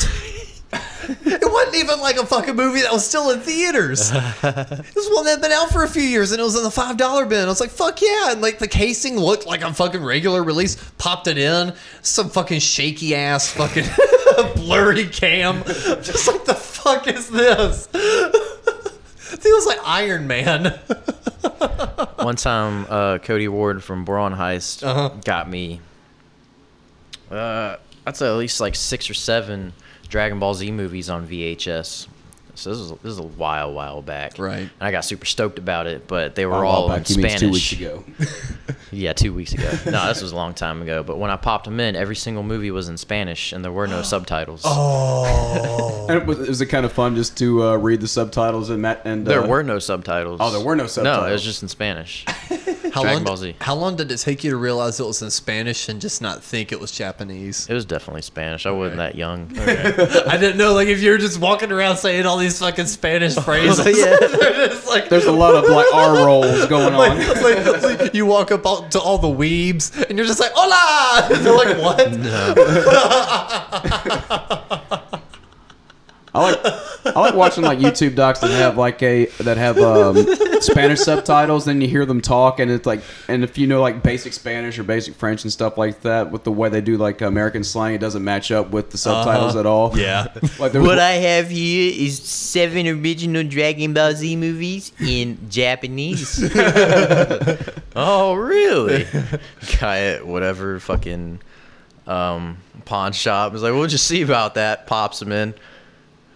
G: it wasn't even like a fucking movie that was still in theaters. It was one that had been out for a few years, and it was in the five dollar bin. I was like, "Fuck yeah!" And like the casing looked like a fucking regular release. Popped it in, some fucking shaky ass fucking blurry cam. Just like the fuck is this? I think it was like Iron Man.
H: One time, uh, Cody Ward from Braun Heist
G: Uh-huh.
H: got me. Uh, I'd say at least like six or seven Dragon Ball Z movies on VHS. So this is this is a while, while back.
G: Right.
H: And I got super stoked about it, but they were
E: while
H: all
E: back,
H: in Spanish.
E: two weeks ago.
H: Yeah, two weeks ago. No, this was a long time ago. But when I popped them in, every single movie was in Spanish, and there were no subtitles.
G: Oh.
E: And it was, was it kind of fun just to uh, read the subtitles and Matt and
H: There
E: uh,
H: were no subtitles.
E: Oh, there were no subtitles.
H: No, it was just in Spanish.
G: How
H: Dragon
G: long,
H: Ball Z.
G: how long did it take you to realize it was in Spanish and just not think it was Japanese?
H: It was definitely Spanish. I wasn't that young.
G: I didn't know, like, if you're just walking around saying all these fucking Spanish phrases.
H: yeah.
G: They're just like,
E: There's a lot of like R rolls going on.
G: like, like, like, you walk up all, to all the weebs and you're just like, hola! And they're like, what? No.
E: I like I like watching like YouTube docs that have like a that have um, Spanish subtitles. Then you hear them talk, and it's like, and if you know like basic Spanish or basic French and stuff like that, with the way they do like American slang, it doesn't match up with the subtitles at all.
G: Uh-huh. Yeah.
E: Like there was
I: What I have here is seven original Dragon Ball Z movies in Japanese.
H: Oh, really? Guy whatever fucking um, pawn shop is like, we'll just see about that. Pops him in.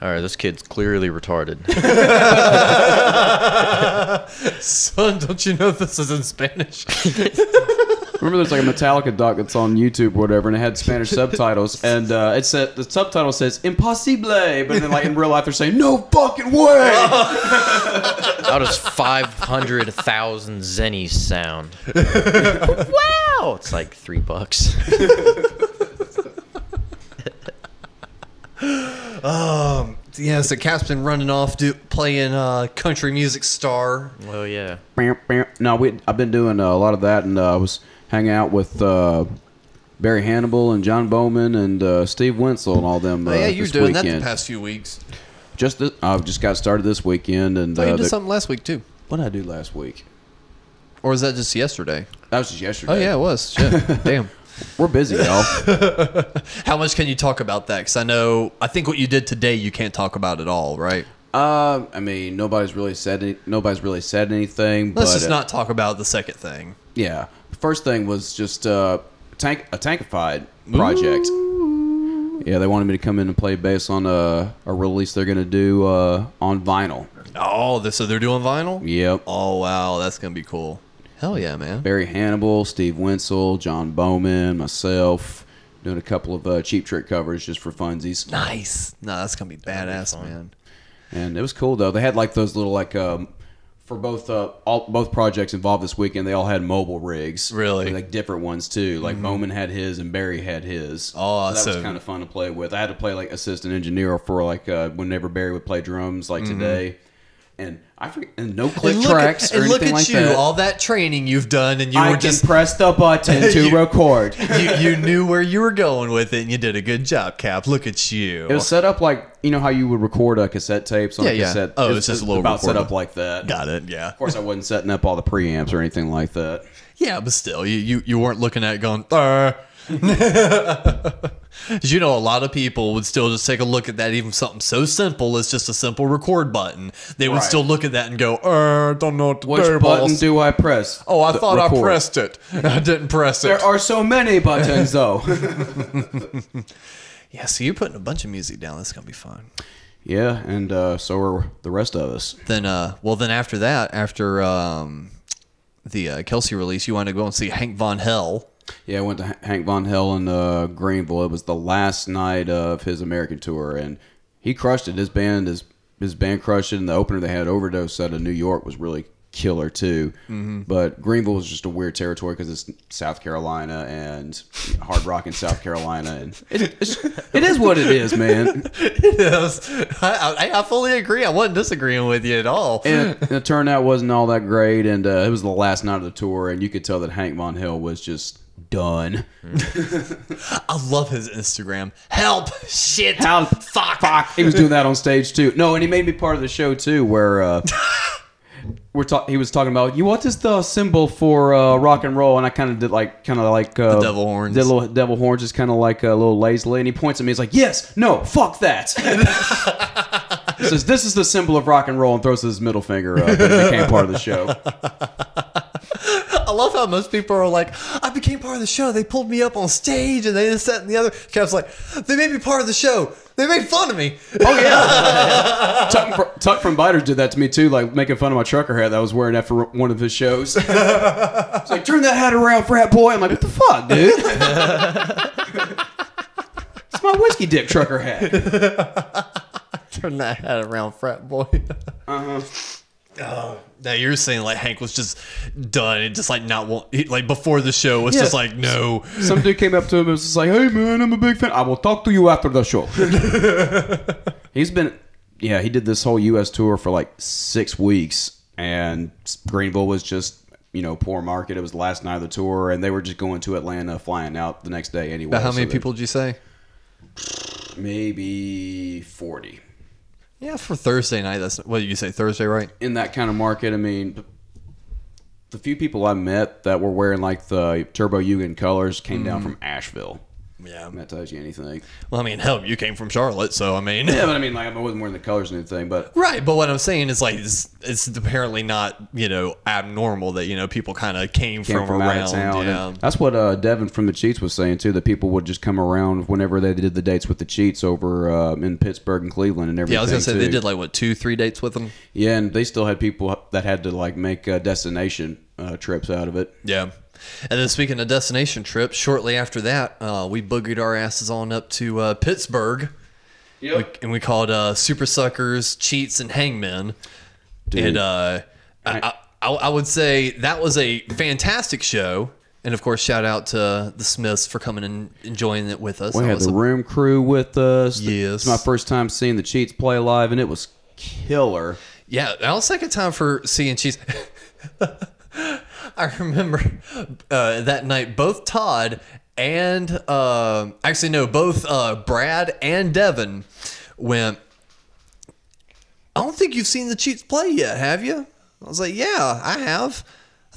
H: All right, this kid's clearly retarded.
G: Son, don't you know this is in Spanish?
E: Remember, there's like a Metallica doc that's on YouTube or whatever, and it had Spanish subtitles, and uh, it said the subtitle says "impossible," but then like in real life they're saying "no fucking way."
H: How does 500,000 zennies sound? wow! It's like three bucks.
G: Um, yeah, so Cap's been running off do, playing uh, country music star.
H: Well, yeah.
E: no, we I've been doing uh, a lot of that, and uh, I was hanging out with uh, Barry Hannibal and John Bowman and uh, Steve Wenzel and all them. Uh,
G: Oh, yeah, you were
E: this
G: doing that
E: weekend.
G: the past few weeks.
E: Just this, I've just got started this weekend, and
G: Oh, you
E: uh,
G: did something last week too,
E: what did I do last week?
G: or was that just yesterday?
E: That was just yesterday.
G: Oh yeah, it was. Shit, damn.
E: We're busy, y'all.
G: How much can you talk about that? Because I know, I think what you did today, you can't talk about at all, right?
E: Uh, I mean, nobody's really said any, nobody's really said anything.
G: Let's
E: but,
G: just not talk about the second thing.
E: Yeah, first thing was just uh, tank a tankified project. Yeah, they wanted me to come in and play bass on a, a release they're gonna do uh, on vinyl.
G: Oh, so they're doing vinyl?
E: Yep.
G: Oh wow, that's gonna be cool. Hell yeah, man.
E: Barry Hannibal, Steve Wenzel, John Bowman, myself, doing a couple of uh, cheap trick covers just for funsies.
G: Nice. No, that's gonna be badass, man.
E: And it was cool though. They had like those little like um for both uh all both projects involved this weekend. They all had mobile rigs,
G: Really?
E: like different ones too. Like Bowman had his and Barry had his.
G: Oh,
E: so that was kind of fun to play with. I had to play like assistant engineer for like uh, whenever Barry would play drums, like today. And I forget, no click
G: And look
E: tracks or
G: and look
E: anything
G: at
E: like
G: you,
E: that.
G: all that training you've done, and you
E: I
G: were
E: can
G: just
E: press the button to
G: You-
E: record.
G: you, you knew where you were going with it, and you did a good job, Cap. Look at you.
E: It was set up like you know how you would record a cassette tapes on
G: Yeah,
E: a
G: yeah.
E: cassette.
G: Oh,
E: It's-
G: it's just a little
E: about set up like that.
G: Got it. Yeah.
E: Of course, I wasn't setting up all the preamps or anything like that.
G: Yeah, but still, you you, you weren't looking at it going. "Uh." you know, a lot of people would still just take a look at that, even something so simple as just a simple record button. They would
E: Right.
G: still look at that and go, uh, don't know what to
E: Which button do I press?
G: Oh, I
E: The
G: thought I pressed it. I didn't press it.
E: There are so many buttons, though.
G: yeah, so you're putting a bunch of music down. That's gonna be fun.
E: yeah, and uh, so are the rest of us.
G: Then, uh, well, then after that, after um, the uh, Kelsey release, you want to go and see Hank Von Hell.
E: Yeah, I went to Hank Von Hell in uh, Greenville. It was the last night of his American tour, and he crushed it. His band, his his band crushed it. And the opener they had, Overdose, out of New York, was really killer too. But Greenville was just a weird territory because it's South Carolina and hard rock in South Carolina, and it, it's, it is what it is, man.
G: yes, I, I, I fully agree. I wasn't disagreeing with you at all.
E: And the turnout wasn't all that great, and uh, it was the last night of the tour, and you could tell that Hank Von Hell was just done.
G: I love his Instagram. Help! Shit!
E: How
G: Fuck!
E: fuck he was doing that on stage too. No, and he made me part of the show too, where uh, we're talk- he was talking about you. What is the symbol for uh, rock and roll? And I kind of did like kind of like uh,
G: The devil horns.
E: Did little devil horns, just kind of like a little lazily. And he points at me. He's like, "Yes, no, fuck that." he says, "This is the symbol of rock and roll," and throws his middle finger up. And it became part of the show.
G: I love how most people are like, I became part of the show. They pulled me up on stage and they this, that, and the other. Kev's like, they made me part of the show. They made fun of me.
E: Oh yeah, Tuk, fr- Tuk from Biters did that to me too, like making fun of my trucker hat that I was wearing after one of his shows. it's like turn that hat around, frat boy. I'm like, what the fuck, dude? it's my whiskey dick trucker hat.
G: Turn that hat around, frat boy.
E: Uh huh.
G: Oh, now you're saying like Hank was just done and just like not want he, like before the show was
E: Yeah.
G: just like no.
E: Some dude came up to him and was just like, "Hey man, I'm a big fan. I will talk to you after the show." He's been, yeah, he did this whole U.S. tour for like six weeks, and Greenville was just, you know, poor market. It was the last night of the tour, and they were just going to Atlanta, flying out the next day anyway.
G: But how many
E: they-
G: people did you say?
E: Maybe forty.
G: Yeah, for Thursday night. That's what you say Thursday, right?
E: in that kind of market, I mean, the few people I met that were wearing like the Turbojugend colors came down
G: Mm.
E: from Asheville.
G: Yeah,
E: that tells you anything.
G: Well, I mean, hell, you came from Charlotte, so I mean,
E: Yeah, but I mean, like I wasn't wearing the colors and anything, but
G: Right, but what I'm saying is like it's, it's apparently not you know abnormal that you know people kind of came,
E: came
G: from,
E: from,
G: around.
E: out of town.
G: Yeah.
E: That's what uh, Devin from the Cheats was saying too. That people would just come around whenever they did the dates with the Cheats over uh, in Pittsburgh and Cleveland and everything.
G: yeah, I was gonna say they did like what two, three dates with them.
E: Yeah, and they still had people that had to like make uh, destination uh, trips out of it.
G: Yeah. And then speaking of destination trips, shortly after that, uh, we boogied our asses on up to uh, Pittsburgh. We- and we called uh, Supersuckers, Cheats, and Hangmen.
E: Dude.
G: And uh, I, I, I would say that was a fantastic show. And of course, shout out to the Smiths for coming and enjoying it with us.
E: We had the
G: a-
E: room crew with us.
G: Yes.
E: It's my first time seeing the Cheats play live, and it was killer.
G: Yeah, that was second time for seeing cheese. I remember uh, that night both Todd and uh, actually no, both uh, Brad and Devin went. I don't think you've seen the Cheats play yet, have you? I was like, yeah, I have.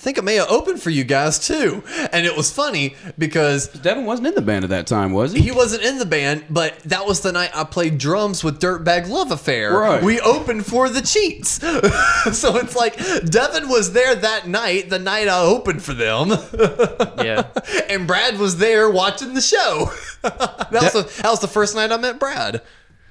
G: I think I may have opened for you guys too. And it was funny because
E: Devin wasn't in the band at that time, was he?
G: he wasn't in the band, but that was the night I played drums with Dirtbag Love Affair.
E: Right.
G: We opened for the Cheats. so it's like Devin was there that night, the night I opened for them.
H: Yeah.
G: and Brad was there watching the show. that, was the, that was the first night I met Brad.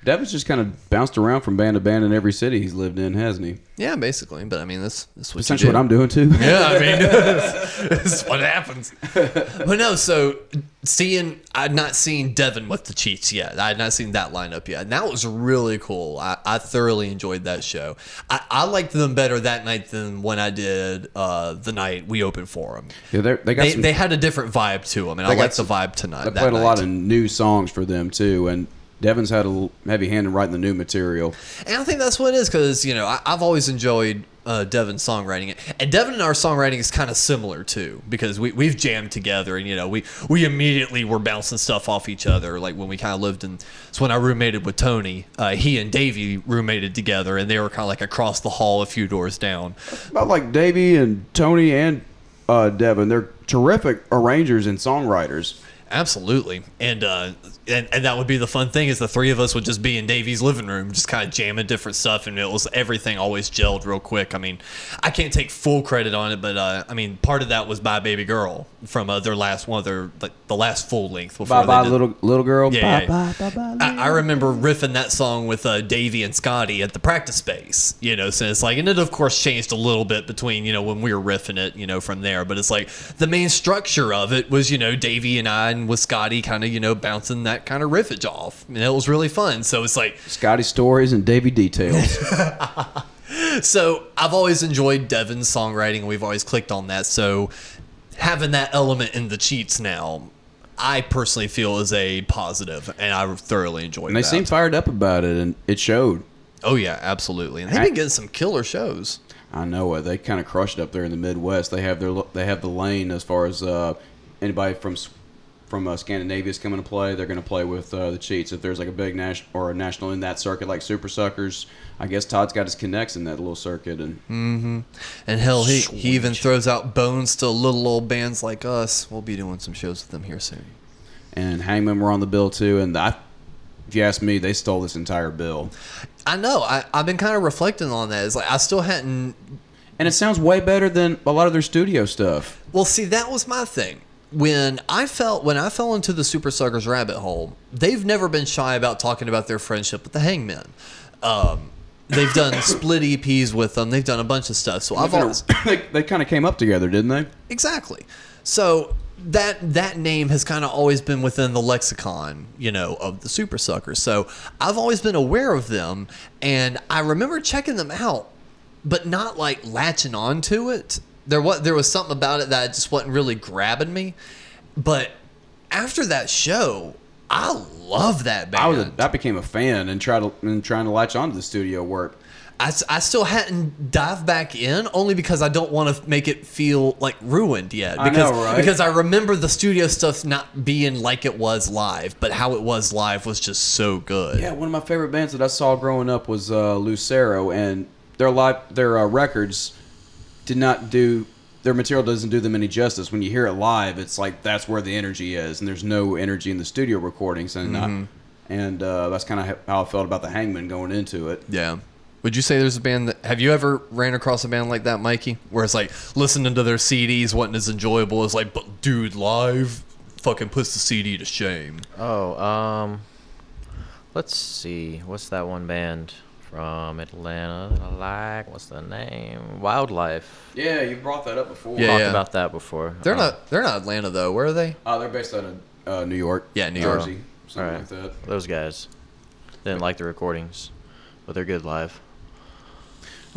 E: Devin's just kind of bounced around from band to band in every city he's lived in, hasn't he?
G: Yeah, basically. But I mean, this, this is what
E: Essentially, what I'm doing too.
G: Yeah, I mean, this is what happens. But no, so seeing, I'd not seen Devin with the Cheats yet. I had not seen that lineup yet. And that was really cool. I, I thoroughly enjoyed that show. I, I liked them better that night than when I did uh, the night we opened for them.
E: Yeah, they got
G: they,
E: some-
G: they had a different vibe to them, and I liked the vibe tonight.
E: I played a lot of new songs for them too, and Devin's had a heavy hand in writing the new material.
G: And I think that's what it is because, you know, I, I've always enjoyed uh, Devin's songwriting. And Devin and our songwriting is kind of similar too because we, we've jammed together and, you know, we, we immediately were bouncing stuff off each other. Like when we kind of lived in, it's when I roommated with Tony. Uh, he and Davey roommated together and they were kind of like across the hall a few doors down.
E: About like Davey and Tony and uh, Devin, they're terrific arrangers and songwriters.
G: Absolutely, and uh, and and that would be the fun thing is the three of us would just be in Davey's living room, just kind of jamming different stuff, and it was everything always gelled real quick. I mean, I can't take full credit on it, but uh, I mean, part of that was by Baby Girl from uh, their last one their like the last full length before
E: Bye
G: they
E: bye,
G: did-
E: little little girl.
G: Yeah,
E: bye,
G: yeah.
E: bye, bye, bye.
G: I, I remember riffing that song with uh, Davey and Scotty at the practice space, you know, so it's like, and it of course changed a little bit between, you know, when we were riffing it, you know, from there, but it's like the main structure of it was, you know, Davey and I and with Scotty kind of, you know, bouncing that kind of riffage off. And it was really fun. So it's like,
E: Scotty stories and Davey details.
G: so I've always enjoyed Devin's songwriting and we've always clicked on that. So having that element in the cheats now, I personally feel is a positive and I thoroughly enjoyed
E: and they
G: that.
E: seem fired up about it, and it showed.
G: Oh yeah, absolutely. And they've been getting some killer shows.
E: I know it. They kind of crushed it up there in the Midwest. They have their they have the lane as far as uh, anybody from from uh, Scandinavia is coming to play. They're going to play with uh, the Cheats. If there's like a big national or a national in that circuit, like Supersuckers, I guess Todd's got his connects in that little circuit. And
G: Mm-hmm. And hell, he, he even throws out bones to little old bands like us. We'll be doing some shows with them here soon.
E: and Hangmen were on the bill too. And I, if you ask me, they stole this entire bill.
G: I know. I, I've been kind of reflecting on that. It's like I still hadn't.
E: And it sounds way better than a lot of their studio stuff.
G: Well, see, that was my thing when I felt when I fell into the Supersuckers rabbit hole, they've never been shy about talking about their friendship with the Hangmen. Um, they've done split EPs with them. They've done a bunch of stuff. So I've always
E: they, they kind of came up together, didn't they?
G: exactly. So that that name has kind of always been within the lexicon, you know, of the Supersuckers. So I've always been aware of them, and I remember checking them out, but not like latching on to it. There was there was something about it that just wasn't really grabbing me. But after that show, I love that band.
E: I was a, I became a fan and tried to and trying to latch onto the studio work.
G: I, I still hadn't dived back in only because I don't want to make it feel like ruined yet.
E: I
G: Because
E: know, right?
G: because I remember the studio stuff not being like it was live, but how it was live was just so good.
E: Yeah, one of my favorite bands that I saw growing up was uh, Lucero, and their live their uh, records did not do their material doesn't do them any justice. When you hear it live, it's like that's where the energy is, and there's no energy in the studio recordings, and not,
G: Mhm.
E: and uh, that's kind of how I felt about the Hangmen going into it.
G: Yeah. Would you say there's a band that have you ever ran across a band like that, Mikey? Where it's like listening to their CDs wasn't as enjoyable as like, but dude, live fucking puts the CD to shame.
H: Oh, um, let's see. What's that one band from Atlanta that I like? What's the name? Wildlife.
E: Yeah, you brought that up before.
G: Yeah,
H: Talked
G: yeah.
H: about that before.
G: They're
H: Um,
G: not they're not Atlanta though. Where are they?
E: Uh, they're based out of uh, New York.
G: Yeah, New York.
E: Jersey, something
H: Alright.
E: like that.
H: Those guys didn't like the recordings, but they're good live.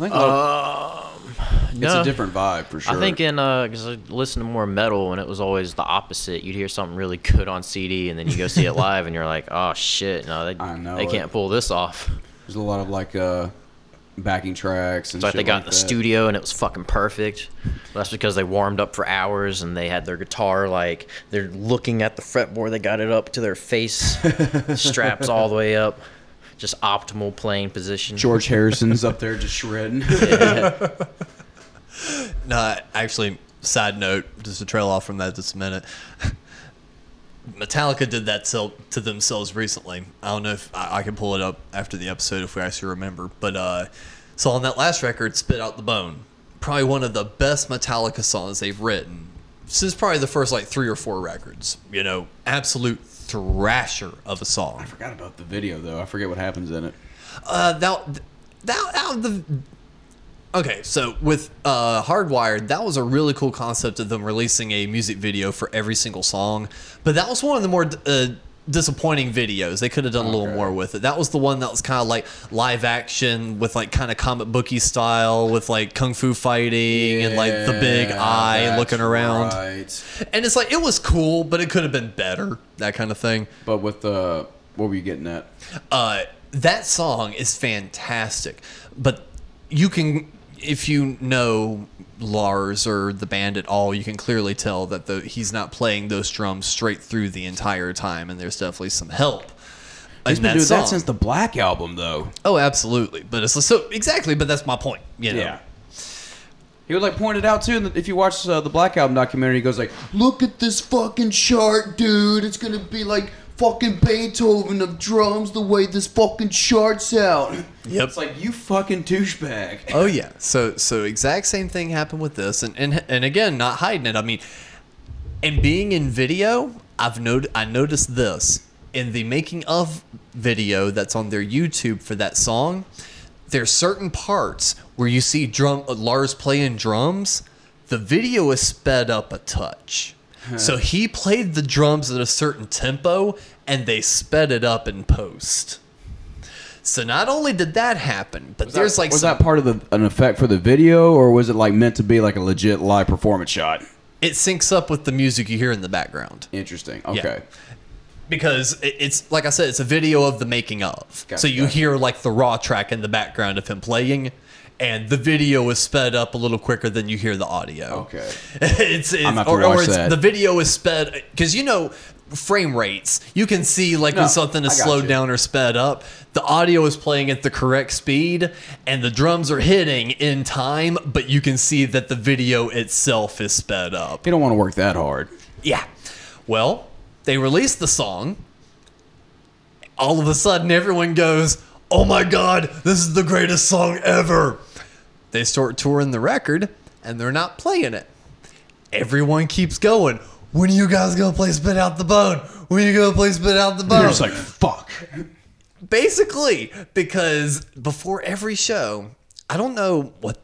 E: I think
H: Um,
E: it's
H: no.
E: a different vibe for sure.
H: I think in uh, because I listen to more metal, and it was always the opposite. You'd hear something really good on CD, and then you go see it live, and you're like, oh shit, no, they
E: I know
H: they
E: it.
H: can't pull this off.
E: There's a lot of like uh, backing tracks and
H: It's like
E: shit
H: they got
E: like
H: in the
E: that.
H: studio and it was fucking perfect. That's because they warmed up for hours and they had their guitar like they're looking at the fretboard. They got it up to their face, straps all the way up, just optimal playing position.
E: George Harrison's up there just shredding.
G: No, actually, side note, just to trail off from that just a minute. Metallica did that to themselves recently. I don't know if I, I can pull it up after the episode if we actually remember. But uh, so on that last record, "Spit Out the Bone," probably one of the best Metallica songs they've written since probably the first like three or four records. You know, absolute thrasher of a song.
E: I forgot about the video though. I forget what happens in it.
G: Uh, that that that the okay. So with uh, Hardwired, that was a really cool concept of them releasing a music video for every single song. But that was one of the more uh, disappointing videos. They could have done a little
E: Okay.
G: more with it. That was the one that was kind of like live action with like kind of comic booky style with like kung fu fighting and like the big eye looking around.
E: Right.
G: And it's like it was cool, but it could have been better. That kind of thing.
E: But with the what were you getting at?
G: Uh, that song is fantastic, but you can, if you know Lars or the band at all, you can clearly tell that the, he's not playing those drums straight through the entire time, and there's definitely some help.
E: He's been
G: that
E: doing
G: song.
E: that since the Black album though.
G: Oh, absolutely. But it's so exactly. But that's my point. You know.
E: Yeah. He would like point it out too. the- If you watch uh, the Black Album documentary, he goes like, "Look at this fucking chart, dude. It's gonna be like fucking Beethoven of drums. The way this fucking charts out."
G: Yep.
E: It's like you fucking douchebag.
G: Oh yeah. So so exact same thing happened with this, and and and again, not hiding it. I mean, and being in video, I've noted I noticed this in the making of video that's on their YouTube for that song. There's certain parts where you see drum uh, Lars playing drums. The video is sped up a touch. So he played the drums at a certain tempo and they sped it up in post. So not only did that happen, but there's like
E: was
G: some-
E: that part of the, an effect for the video, or was it like meant to be like a legit live performance shot?
G: it syncs up with the music you hear in the background.
E: Interesting.
G: Yeah.
E: Okay.
G: Because it- it's like I said, it's a video of the making of.
E: Gotcha,
G: so you
E: gotcha.
G: hear like the raw track in the background of him playing, and the video is sped up a little quicker than you hear the audio.
E: Okay.
G: it's, it's
E: I'm gonna have to
G: or, or it's,
E: that.
G: the video is sped because you know frame rates. You can see like
E: No,
G: when something is slowed
E: you.
G: down or sped up. The audio is playing at the correct speed, and the drums are hitting in time, but you can see that the video itself is sped up.
E: You don't want to work that hard.
G: Yeah. Well, they released the song. All of a sudden, everyone goes, Oh my God, this is the greatest song ever. They start touring the record and they're not playing it. Everyone keeps going. when are you guys gonna play Spit Out the Bone? When are you gonna play Spit Out the Bone?
E: They're just like, fuck.
G: Basically, because before every show, I don't know what.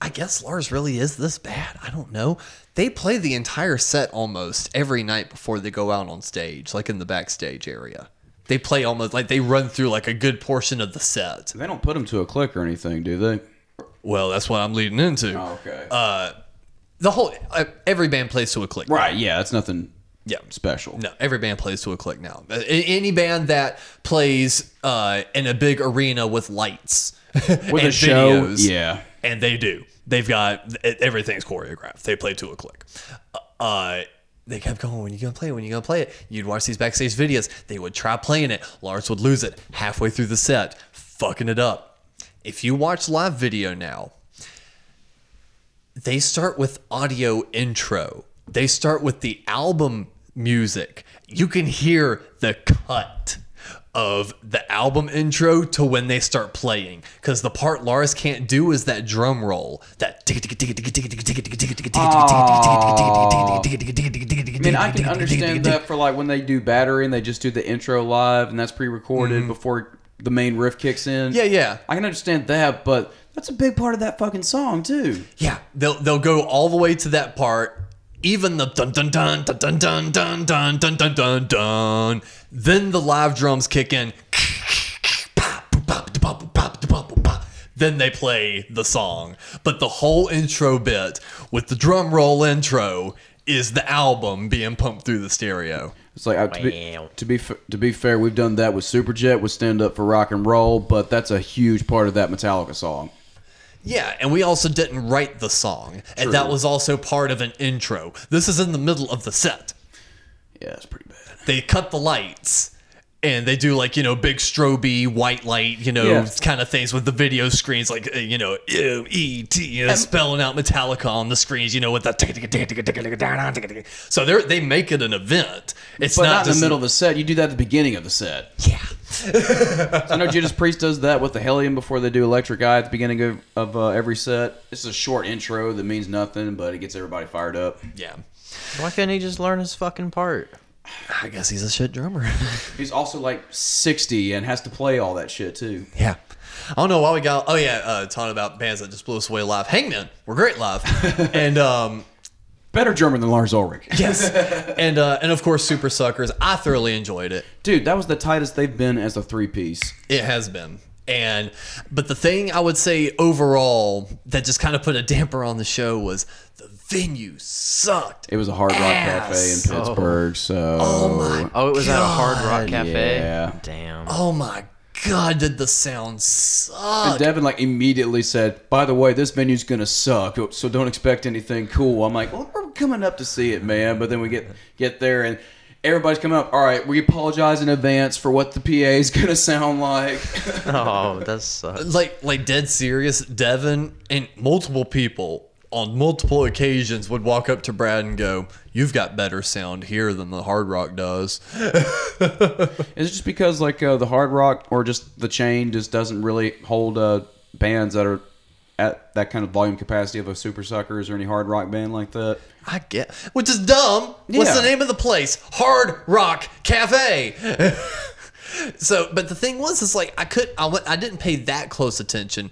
G: I guess Lars really is this bad. I don't know. They play the entire set almost every night before they go out on stage, like in the backstage area. They play almost like they run through like a good portion of the set.
E: They don't put them to a click or anything, do they?
G: Well, that's what I'm leading into.
E: Oh, okay.
G: Uh, the whole uh, every band plays to a click.
E: right, yeah, that's nothing
G: Yeah.
E: special.
G: No, every band plays to a click now. Uh, a- Any band that plays uh, in a big arena with lights,
E: With
G: and
E: a show,
G: videos,
E: yeah.
G: and they do. They've got everything's choreographed. They play to a click. Uh, they kept going. When you gonna play? it? When you gonna play it? You'd watch these backstage videos. They would try playing it. Lars would lose it halfway through the set, fucking it up. If you watch live video now, they start with audio intro. They start with the album music. You can hear the cut of the album intro to when they start playing because the part Lars can't do is that drum roll. That
E: I mean, I can understand that for like when they do battery and they just do the intro live and that's pre-recorded before the main riff kicks in.
G: Yeah, yeah.
E: I can understand that, but that's a big part of that fucking song too.
G: Yeah, they'll they'll go all the way to that part. Even the dun dun dun dun dun dun dun dun dun dun dun dun. Then the live drums kick in. Then they play the song. But the whole intro bit with the drum roll intro is the album being pumped through the stereo.
E: It's like uh, to be to be to be fair, we've done that with Superjet with Stand Up for Rock and Roll, but that's a huge part of that Metallica song.
G: Yeah, and we also didn't write the song. And that was also part of an intro. This is in the middle of the set.
E: Yeah, it's pretty bad.
G: they cut the lights and they do like you know big stroby white light you know
E: Yeah.
G: kind of things with the video screens like uh, you know M E T you know, spelling out Metallica on the screens you know with that so they they make it an event it's
E: But
G: not,
E: not, in the middle of the set. You do that at the beginning of the set.
G: yeah
E: So I know Judas Priest does that with the Hellion before they do Electric Eye at the beginning of, of uh, every set. It's a short intro that means nothing, but it gets everybody fired up.
G: yeah
H: Why couldn't he just learn his fucking part?
G: I guess he's a shit drummer
E: He's also like 60 and has to play all that shit too.
G: yeah I don't know why we got. Oh yeah, uh, talking about bands that just blew us away live. Hangmen, we're great live, and um,
E: Better German than Lars Ulrich.
G: yes, and uh, and of course Supersuckers. I thoroughly enjoyed it.
E: Dude, that was the tightest they've been as a three piece.
G: It has been. And but the thing I would say overall that just kind of put a damper on the show was the venue sucked.
E: It was a Hard Rock Cafe in Pittsburgh, so.
G: Oh my
H: Oh, it was at a Hard Rock Cafe.
E: yeah.
H: Damn.
G: Oh my god, did the sound suck.
E: And Devin like immediately said, "By the way, this venue's gonna suck, so don't expect anything cool." I'm like, "Well, we're coming up to see it, man." But then we get get there and everybody's coming up. All right, we apologize in advance for what the PA is gonna sound like.
H: Oh, that sucks.
G: like like dead serious, Devin and multiple people on multiple occasions would walk up to Brad and go, "You've got better sound here than the Hard Rock does."
E: Is it just because like uh, the Hard Rock or just the chain just doesn't really hold uh, bands that are at that kind of volume capacity of a Supersuckers or any hard rock band like that?
G: I get, which is dumb. What's the name of the place? Hard Rock Cafe. so, but the thing was, is like I could, I went, I didn't pay that close attention.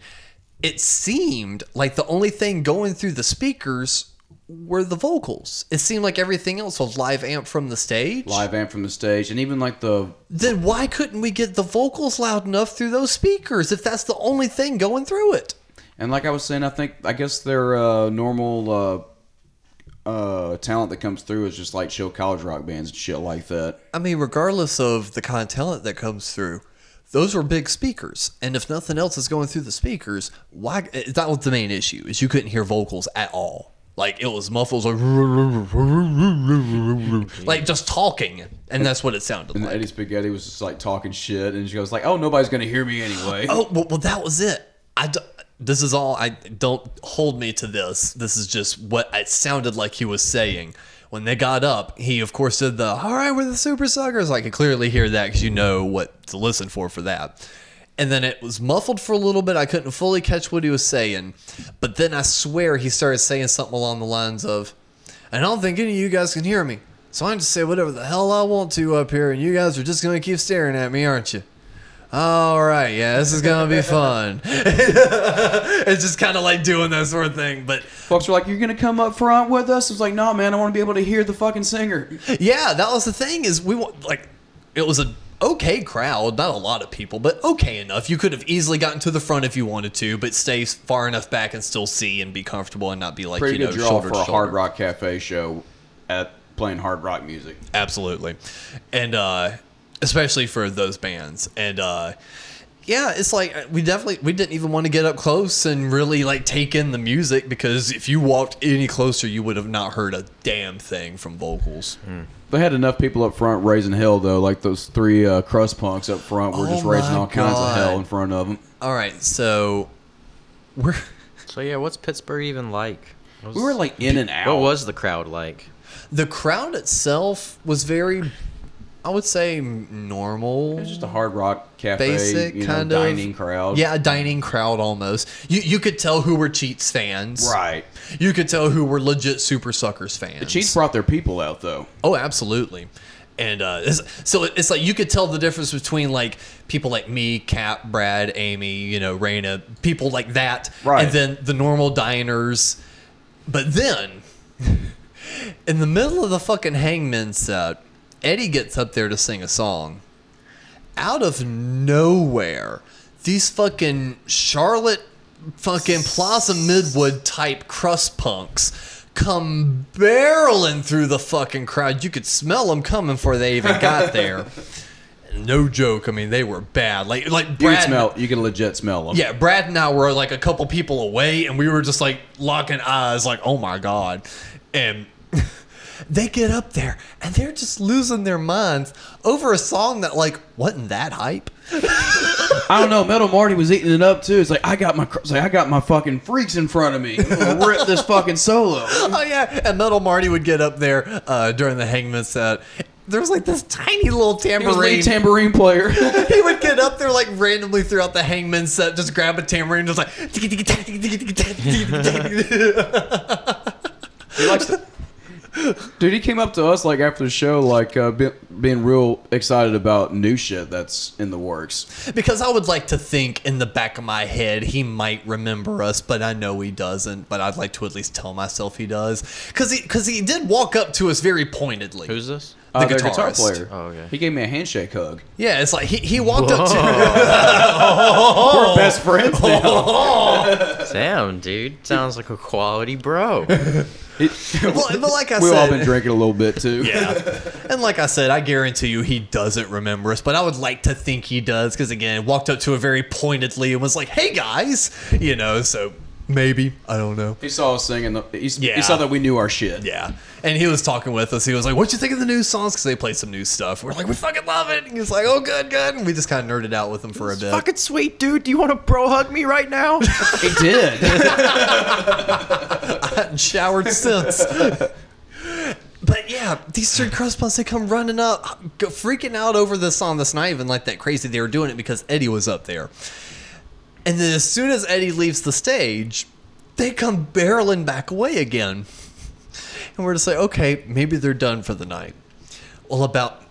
G: It seemed like the only thing going through the speakers were the vocals. It seemed like everything else was live amp from the stage.
E: Live amp from the stage, and even like the
G: Then why couldn't we get the vocals loud enough through those speakers if that's the only thing going through it?
E: And like I was saying, I think I guess their uh, normal uh, uh, talent that comes through is just like show college rock bands and shit like that.
G: I mean, regardless of the kind of talent that comes through, those were big speakers, and if nothing else is going through the speakers, why? That was the main issue: is you couldn't hear vocals at all. Like it was muffles, like like just talking, and that's what it sounded
E: And
G: like.
E: Eddie Spaghetti was just like talking shit, and she goes like, "Oh, nobody's gonna hear me anyway."
G: Oh, well, well, that was it. I d- this is all. I don't hold me to this. This is just what it sounded like he was saying. When they got up, he of course said the "All right, we're the Supersuckers." I could clearly hear that because you know what to listen for for that. And then it was muffled for a little bit. I couldn't fully catch what he was saying, but then I swear he started saying something along the lines of, I don't think any of you guys can hear me. So I can just say whatever the hell I want to up here, and you guys are just gonna keep staring at me, aren't you? All right, yeah, this is gonna be fun. it's just kind of like doing that sort of thing, but
E: Folks were like, "You're gonna come up front with us?" It's like, "No, man, I want to be able to hear the fucking singer."
G: yeah, that was the thing. Is we want like it was a okay crowd, not a lot of people, but okay enough. You could have easily gotten to the front if you wanted to, but stay far enough back and still see and be comfortable and not be like
E: Pretty
G: you know
E: draw
G: shoulder
E: for
G: to
E: a
G: shoulder.
E: hard rock cafe show at playing hard rock music.
G: Absolutely. And uh especially for those bands. And uh yeah, it's like uh, we definitely we didn't even want to get up close and really like take in the music because if you walked any closer you would have not heard a damn thing from vocals.
E: They had enough people up front raising hell though, like those three uh, crust punks up front were
G: Oh
E: just raising
G: my
E: all kinds of hell in front of them.
G: All right, so we're
H: So yeah, what's Pittsburgh even like? What
E: We were like in and out.
H: What was the crowd like?
G: the crowd itself was very I would say normal.
E: It was just a hard rock cafe,
G: basic
E: you know,
G: kind of
E: dining crowd.
G: Yeah, a dining crowd almost. You you could tell who were Cheats fans.
E: right.
G: You could tell who were legit Supersuckers fans.
E: The Cheats brought their people out though.
G: Oh, absolutely. And uh, it's, so it's like you could tell the difference between like people like me, Cap, Brad, Amy, you know, Raina, people like that,
E: Right.
G: and then the normal diners. But then, in the middle of the fucking Hangmen set, Eddie gets up there to sing a song. Out of nowhere, these fucking Charlotte, fucking Plaza Midwood type crust punks come barreling through the fucking crowd. You could smell them coming before they even got there. no joke. I mean, they were bad. Like like
E: You
G: Brad.
E: can smell. You can legit smell them.
G: Yeah, Brad and I were like a couple people away, and we were just like locking eyes, like, oh my God. And they get up there, and they're just losing their minds over a song that, like, wasn't that hype.
E: I don't know. Metal Marty was eating it up too. It's like I got my, like I got my fucking freaks in front of me. Rip this fucking solo.
G: Oh, yeah. And Metal Marty would get up there uh, during the Hangmen set. There was like this tiny little
E: He was
G: tambourine.
E: tambourine player.
G: he would get up there like randomly throughout the Hangmen set, just grab a tambourine, just like.
E: He likes to. Dude, he came up to us like after the show, like uh, be, being real excited about new shit that's in the works.
G: because I would like to think in the back of my head he might remember us, but I know he doesn't. But I'd like to at least tell myself he does, because he because he did walk up to us very pointedly.
H: Who's this?
G: The
E: Uh, their guitar player.
H: Oh, okay.
E: He gave me a handshake hug.
G: Yeah, it's like he, he walked up to.
E: We're best friends now.
H: Damn, dude. Sounds like a quality bro.
E: He-
G: Well, but like I
E: We've
G: said,
E: all been drinking a little bit too.
G: Yeah. And like I said, I guarantee you he doesn't remember us, but I would like to think he does because, again, walked up to it very pointedly and was like, hey guys, you know, so maybe. I don't know.
E: He saw us singing. The, he,
G: Yeah.
E: he saw that we knew our shit.
G: Yeah. And he was talking with us. He was like, what you think of the new songs? Because they played some new stuff. We're like, we fucking love it. And he was like, oh, good, good. And we just kind of nerded out with him for a bit.
H: Fucking sweet, dude. Do you want to bro hug me right now?
E: He did.
G: I hadn't showered since. But yeah, these three crust punks, they come running up, freaking out over this song that's not even like that crazy. They were doing it because Eddie was up there. And then as soon as Eddie leaves the stage, they come barreling back away again. And we're just like, okay, maybe they're done for the night. Well, about,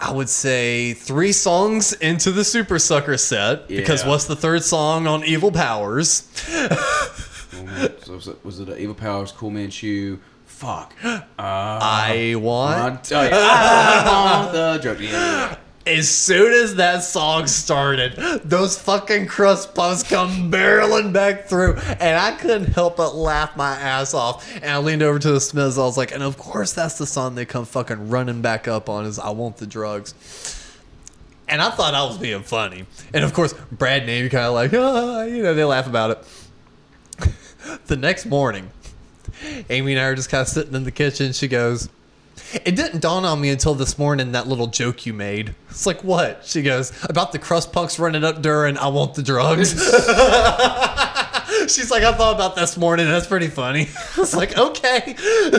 G: I would say, three songs into the Supersucker set, because what's the third song on Evil Powers?
E: so was it, was it a Evil Powers, Cool Manchu? Fuck.
G: I want.
E: Oh, yeah. I want the drug. Yeah.
G: As soon as that song started, those fucking crust puffs come barreling back through, and I couldn't help but laugh my ass off. And I leaned over to the Smiths. I was like, and of course, that's the song they come fucking running back up on is "I Want the Drugs." And I thought I was being funny, and of course, Brad and Amy kind of like, ah, you know, they laugh about it. the next morning, Amy and I are just kind of sitting in the kitchen. She goes, It didn't dawn on me until this morning that little joke you made. It's like, what? She goes, About the crust punks running up during I Want the Drugs. She's like, I thought about this morning. That's pretty funny. It's like, okay.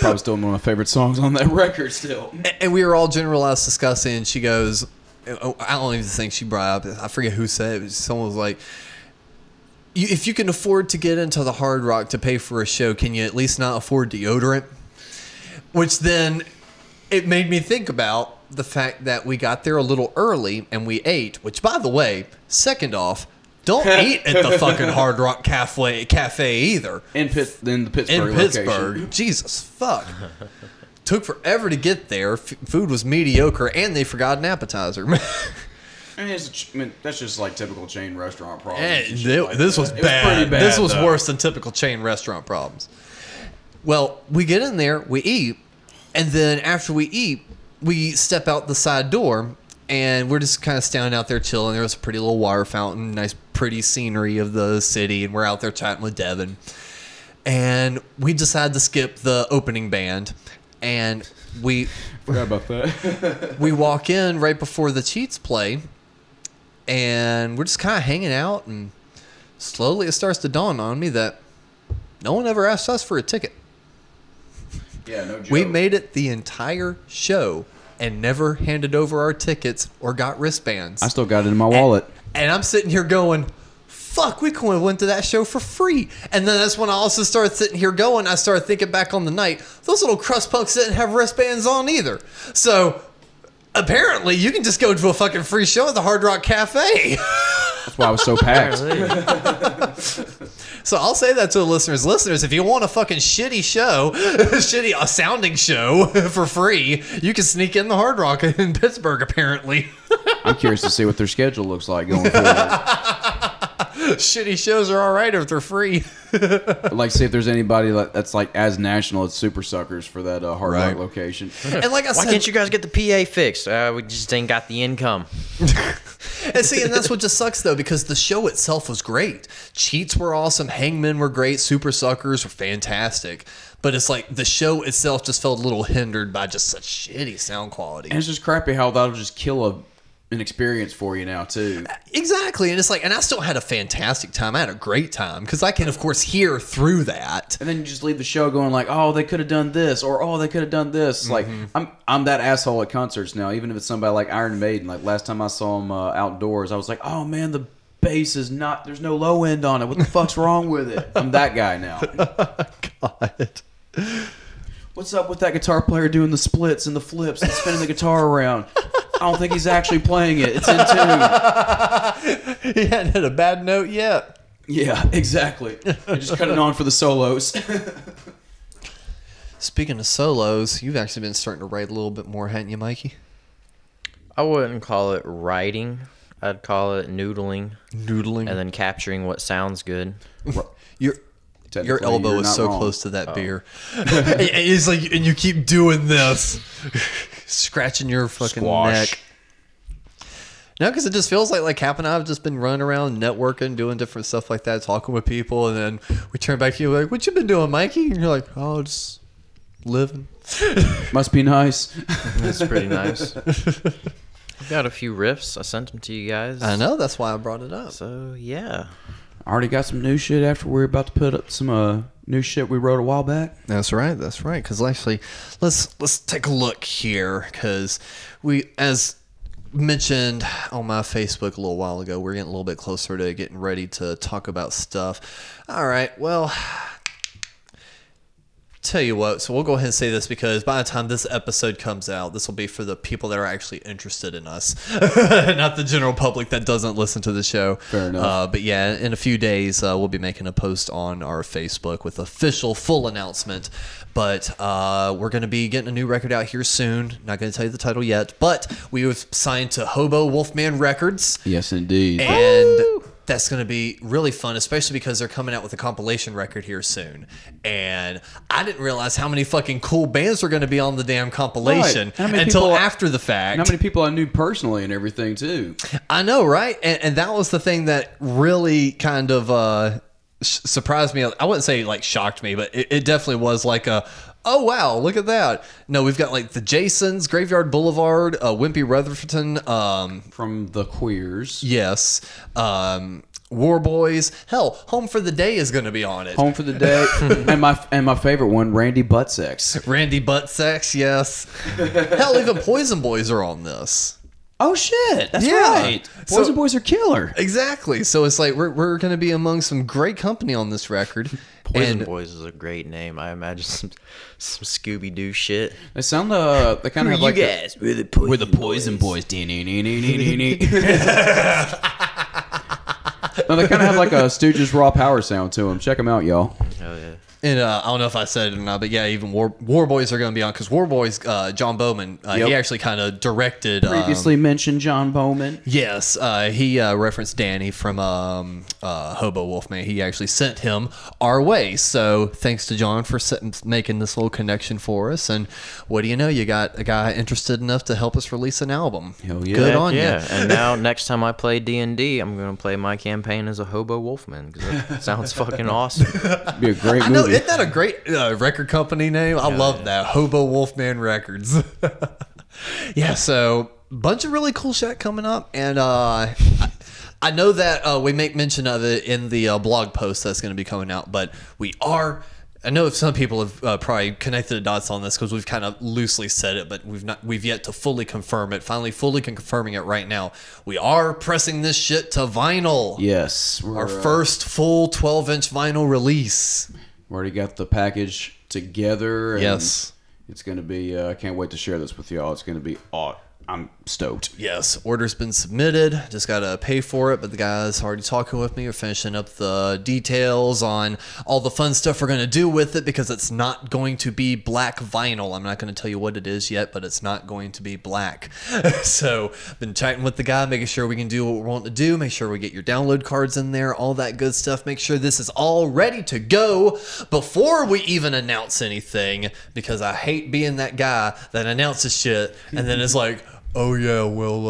E: Probably still one of my favorite songs on that record. Still.
G: And we were all generalized discussing. And she goes, I don't even think she brought up. I forget who said it. Someone was like, if you can afford to get into the Hard Rock to pay for a show, can you at least not afford deodorant? Which then it made me think about the fact that we got there a little early and we ate. Which, by the way, second off, don't eat at the fucking Hard Rock Cafe cafe either
E: In Pitt, in the Pittsburgh
G: in
E: location.
G: Pittsburgh. Jesus fuck. Took forever to get there. F- food was mediocre, and they forgot an appetizer.
E: I mean, it's a ch- I mean, that's just like typical chain restaurant problems.
G: And
E: and shit like
G: this
E: that.
G: was bad.
E: pretty bad.
G: This was
E: though.
G: worse than typical chain restaurant problems. Well, we get in there, we eat, and then after we eat, we step out the side door, and we're just kind of standing out there chilling. There was a pretty little water fountain, nice, pretty scenery of the city, and we're out there chatting with Devin. And we decided to skip the opening band, and we
E: Forgot about that.
G: we walk in right before the cheats play and we're just kind of hanging out and slowly it starts to dawn on me that no one ever asked us for a ticket
E: yeah, no joke.
G: we made it the entire show and never handed over our tickets or got wristbands
E: I still got it in my wallet.
G: and i'm sitting here going fuck we could have went to that show for free and then that's when i also started sitting here going i started thinking back on the night those little crust punks didn't have wristbands on either so apparently you can just go to a fucking free show at the hard rock cafe
E: That's why I was so packed.
G: so i'll say that to the listeners listeners if you want a fucking shitty show shitty a sounding show for free you can sneak in the hard rock in pittsburgh apparently
E: I'm curious to see what their schedule looks like going forward.
G: Shitty shows are all right if they're free
E: like, see if there's anybody that's like as national as Super Suckers for that uh, Hard
G: Right.
E: Rock location.
G: and like i
H: Why
G: said
H: can't you guys get the PA fixed? Uh, we just ain't got the income.
G: And see, and that's what just sucks though, because the show itself was great. Cheats were awesome, Hangmen were great, Supersuckers were fantastic. But it's like the show itself just felt a little hindered by just such shitty sound quality.
E: And it's just crappy how that'll just kill a, an experience for you now too.
G: Exactly. And it's like, and I still had a fantastic time. I had a great time because I can, of course, hear through that.
E: And then you just leave the show going like, oh, they could have done this, or oh, they could have done this. Like, I'm I'm that asshole at concerts now. Even if it's somebody like Iron Maiden. Like last time I saw them uh, outdoors, I was like, oh man, the bass is not. There's no low end on it. What the fuck's wrong with it? I'm that guy now.
G: God.
E: What's up with that guitar player doing the splits and the flips and spinning the guitar around? I don't think he's actually playing it. It's in tune.
G: He hadn't hit a bad note yet.
E: Yeah, exactly. I just cutting on for the solos.
G: Speaking of solos, you've actually been starting to write a little bit more, hadn't you, Mikey?
H: I wouldn't call it writing. I'd call it noodling
G: Noodling.
H: and then capturing what sounds good.
G: Your your elbow is so
E: wrong. Oh.
G: close to that oh. beer. It's like, and you keep doing this, scratching your fucking
D: Squash.
G: neck. No, because it just feels like like Cap and I have just been running around networking, doing different stuff like that, talking with people, and then we turn back to you like, "What you been doing, Mikey?" And you're like, "Oh, just living."
E: Must be nice.
H: That's pretty nice. I've got a few riffs. I sent them to you guys.
G: I know that's why I brought it up.
H: So yeah,
E: I already got some new shit after we're about to put up some uh, new shit we wrote a while back.
G: That's right. That's right. Because actually, let's let's take a look here. Because we, as mentioned on my Facebook a little while ago, we're getting a little bit closer to getting ready to talk about stuff. All right. Well. Tell you what, so we'll go ahead and say this because by the time this episode comes out, this will be for the people that are actually interested in us, not the general public that doesn't listen to the show.
E: Fair enough.
G: Uh, but yeah, in a few days, uh, we'll be making a post on our Facebook with official full announcement. But uh, we're going to be getting a new record out here soon. Not going to tell you the title yet, but we have signed to Hobo Wolfman Records,
E: Yes, indeed.
G: and that's going to be really fun, especially because they're coming out with a compilation record here soon. And I didn't realize how many fucking cool bands were going to be on the damn compilation
E: Right.
G: Until
E: people-
G: after the fact.
E: How many people I knew personally and everything too.
G: I know, right? And, and that was the thing that really kind of uh, surprised me. I wouldn't say like shocked me, but it, it definitely was like a, oh wow, look at that. No, we've got like the Jasons, Graveyard Boulevard, uh, Wimpy Rutherford, um,
E: From the queers.
G: yes, um, War Boys. Hell, Home for the Day is going to be on it.
E: Home for the day. and my and my favorite one, Randy Buttsex.
G: Randy Buttsex, yes. Hell, even Poison Boys are on this.
E: Oh shit, that's
G: Yeah.
E: right.
G: So-
E: and boys are killer.
G: Exactly. So it's like we're, we're going to be among some great company on this record.
H: Poison
G: and
H: Boys is a great name. I imagine some some Scooby Doo shit.
E: They sound uh, they kind of have like a-
H: We're the Poison
E: we're the poison boys. no, they kind of have like a Stooges raw power sound to them. Check them out, y'all.
H: Hell yeah.
G: And uh, I don't know if I said it or not, but yeah, even War War Boys are going to be on because War Boys, uh, John Bowman, uh,
E: Yep.
G: he actually kind of directed. um,
E: Previously mentioned John Bowman.
G: Yes, uh, he uh, referenced Danny from um, uh, Hobo Wolfman. He actually sent him our way. So thanks to John for setting, making this little connection for us. And what do you know? You got a guy interested enough to help us release an album.
E: Hell yeah.
G: Good
H: Heck
G: on
H: yeah.
G: you.
H: and now next time I play D and D, I'm gonna play my campaign as a hobo wolfman because that sounds fucking awesome.
E: It'd Be a great
G: I know, isn't that a great uh, record company name? I love that. Hobo Wolfman Records. yeah, so bunch of really cool shit coming up. And uh, I, I know that uh, we make mention of it in the uh, blog post that's going to be coming out, but we are. I know if some people have uh, probably connected the dots on this because we've kind of loosely said it, but we've not we've yet to fully confirm it. Finally, fully confirming it right now. We are pressing this shit to vinyl.
E: yes,
G: Our
E: uh,
G: first full 12 inch vinyl release.
E: We already got the package together. And
G: Yes.
E: it's gonna be. uh, I can't wait to share this with y'all. It's gonna be. Oh, I'm stoked.
G: Yes, order's been submitted. Just gotta pay for it. But the guys already talking with me. We're finishing up the details on all the fun stuff we're gonna do with it because it's not going to be black vinyl. I'm not gonna tell you what it is yet, but it's not going to be black. so been chatting with the guy, making sure we can do what we want to do. Make sure we get your download cards in there, all that good stuff. Make sure this is all ready to go before we even announce anything because I hate being that guy that announces shit and then it's like oh yeah, well,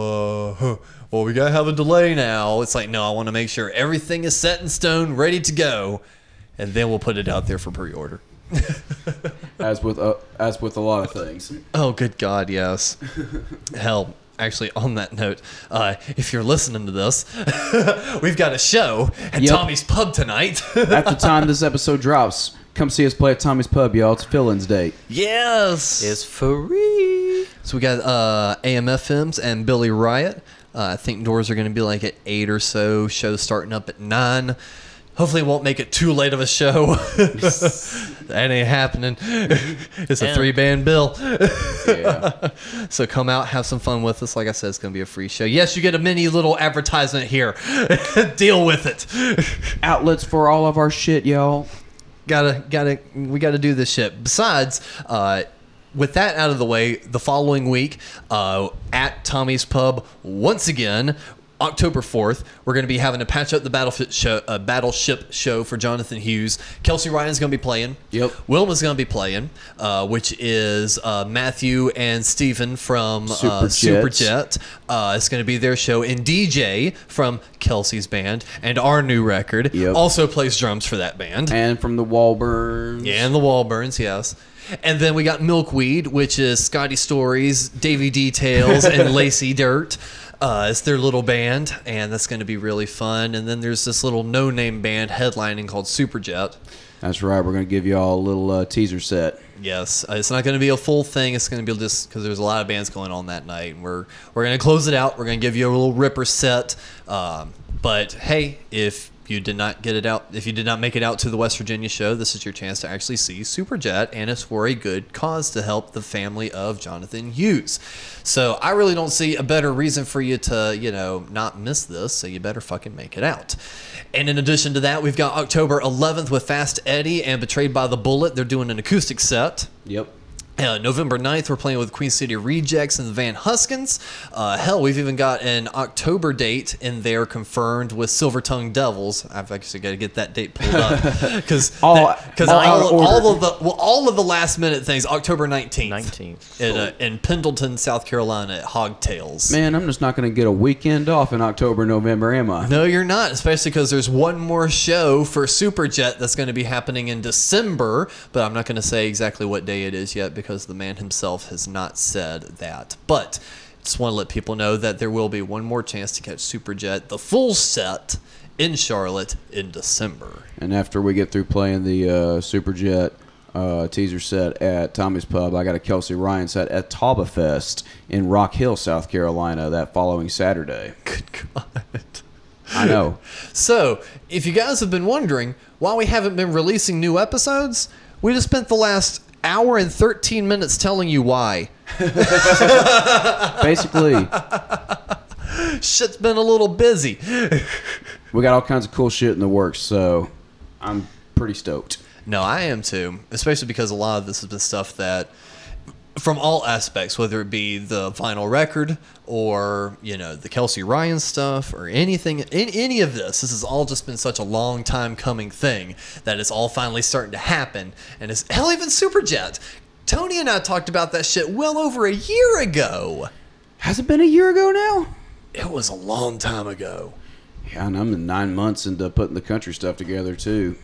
G: uh, huh, well, we gotta have a delay now. It's like, no, I want to make sure everything is set in stone, ready to go, and then we'll put it out there for pre-order.
E: As with uh, as with a lot of things.
G: Oh, good God, yes. Hell, actually, on that note, uh, if you're listening to this, we've got a show at
E: Yep.
G: Tommy's Pub tonight.
E: At the time this episode drops, come see us play at Tommy's Pub, y'all. It's fill-ins day.
G: yes.
H: It's free.
G: So we got uh, AMFMs and Billy Riot. Uh, I think doors are going to be like at eight or so. Show starting up at nine. Hopefully, it won't make it too late of a show. that ain't happening. it's a
H: Yeah.
G: three band bill.
E: Yeah.
G: so come out, have some fun with us. Like I said, it's going to be a free show. Yes, you get a mini little advertisement here. Deal with it.
E: Outlets for all of our shit, y'all.
G: Gotta gotta we gotta do this shit. Besides uh with that out of the way the following week uh at tommy's pub once again October 4th, we're going to be having a patch up the battleship show, uh, battleship show for Jonathan Hughes. Kelsey Ryan's going to be playing.
E: Yep.
G: Wilma's going to be playing, uh, which is uh, Matthew and Stephen from uh,
E: Superjet.
G: Superjet. Uh, it's going to be their show. And DJ from Kelsey's band and our new record
E: Yep.
G: also plays drums for that band.
E: And from the Walburns.
G: Yeah, and the Wallburns, yes. And then we got Milkweed, which is Scotty Stories, Davy Details, and Lacey Dirt. Uh, it's their little band, and that's going to be really fun. And then there's this little no-name band headlining called Superjet.
E: That's right. We're gonna give y'all a little uh, teaser set.
G: Yes, uh, it's not going to be a full thing. It's going to be just because there's a lot of bands going on that night. And we're we're going to close it out. We're going to give you a little ripper set. Um, but hey, if you did not get it out, if you did not make it out to the West Virginia show, this is your chance to actually see Superjet, and it's for a good cause to help the family of Jonathan Hughes. So I really don't see a better reason for you to, you know, not miss this. So you better fucking make it out. And in addition to that, we've got October 11th with Fast Eddie and Betrayed by the Bullet. They're doing an acoustic set.
E: Yep.
G: Uh, November 9th, we're playing with Queen City Rejects and the Van Huskins. Uh, hell, we've even got an October date in there confirmed with Silver Tongue Devils. I've actually got to get that date pulled up because
E: All-
G: because
E: all
G: all,
E: of
G: all, the well, all of the last minute things. October 19th,
H: 19th.
G: in, uh, in Pendleton, South Carolina, at Hogtails.
E: Man, I'm just not gonna get a weekend off in October, November, am I?
G: No, you're not, especially because there's one more show for Superjet that's going to be happening in December, but I'm not going to say exactly what day it is yet because the man himself has not said that. But just want to let people know that there will be one more chance to catch Superjet, the full set, in Charlotte in December.
E: And after we get through playing the uh, Superjet, uh, teaser set at Tommy's Pub. I got a Kelsey Ryan set at Tauba Fest in Rock Hill, South Carolina, that following Saturday.
G: Good God.
E: I know.
G: So, if you guys have been wondering why we haven't been releasing new episodes, we just spent the last hour and 13 minutes telling you why.
E: Basically,
G: Shit's been a little busy.
E: we got all kinds of cool shit in the works, so I'm pretty stoked.
G: No, I am too, especially because a lot of this has been stuff that, from all aspects, whether it be the vinyl record or you know the Kelsey Ryan stuff or anything, in any of this, this has all just been such a long time coming thing that it's all finally starting to happen. And it's hell, even Superjet. Tony and I talked about that shit well over a year ago.
E: Has it been a year ago now?
G: It was a long time ago.
E: Yeah, and I'm in nine months into putting the country stuff together too.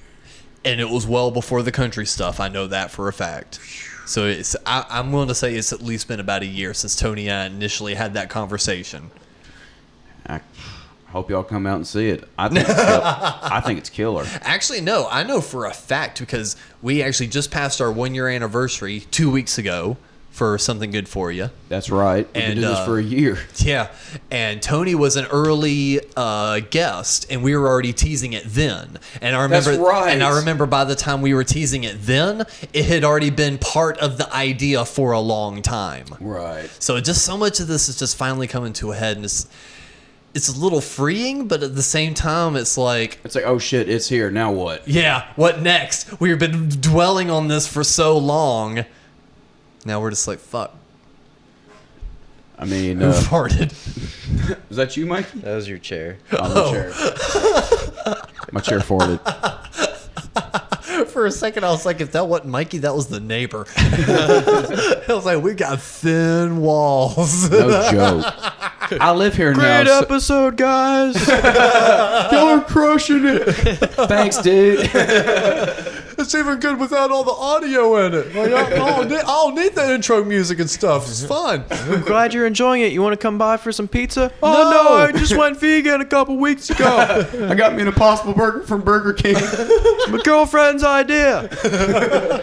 G: and it was well before the country stuff. I know that for a fact. So it's I, I'm willing to say it's at least been about a year since Tony and I initially had that conversation.
E: I hope y'all come out and see it. I think it's, I think it's killer.
G: Actually, no, I know for a fact because we actually just passed our one year anniversary two weeks ago for something good for you.
E: That's right. We've
G: And,
E: been doing this
G: uh,
E: for a year.
G: Yeah, and Tony was an early uh, guest, and we were already teasing it then. And I remember,
E: That's right.
G: and I remember by the time we were teasing it then, it had already been part of the idea for a long time.
E: Right.
G: So just so much of this is just finally coming to a head, and it's it's a little freeing, but at the same time, it's like,
E: It's like, oh shit, it's here. Now what?
G: yeah, what next? We've been dwelling on this for so long. Now we're just like, fuck.
E: I mean,
G: Who
E: uh,
G: farted?
E: is that you, Mikey?
H: That was your chair.
E: On the chair. My chair forwarded.
G: For a second, I was like, if that wasn't Mikey, that was the neighbor. I was like, we got thin walls.
E: No joke. I live here
H: Great
E: now. so-
H: episode, guys.
E: Y'all are crushing it. Thanks, dude.
G: It's even good without all the audio in it. Like, I, I don't need, I don't need the intro music and stuff. It's fun.
H: I'm glad you're enjoying it. You want to come by for some pizza? Oh
E: No.
H: no, I just went vegan a couple weeks ago.
E: I got me an Impossible Burger from Burger King.
H: My girlfriend's idea.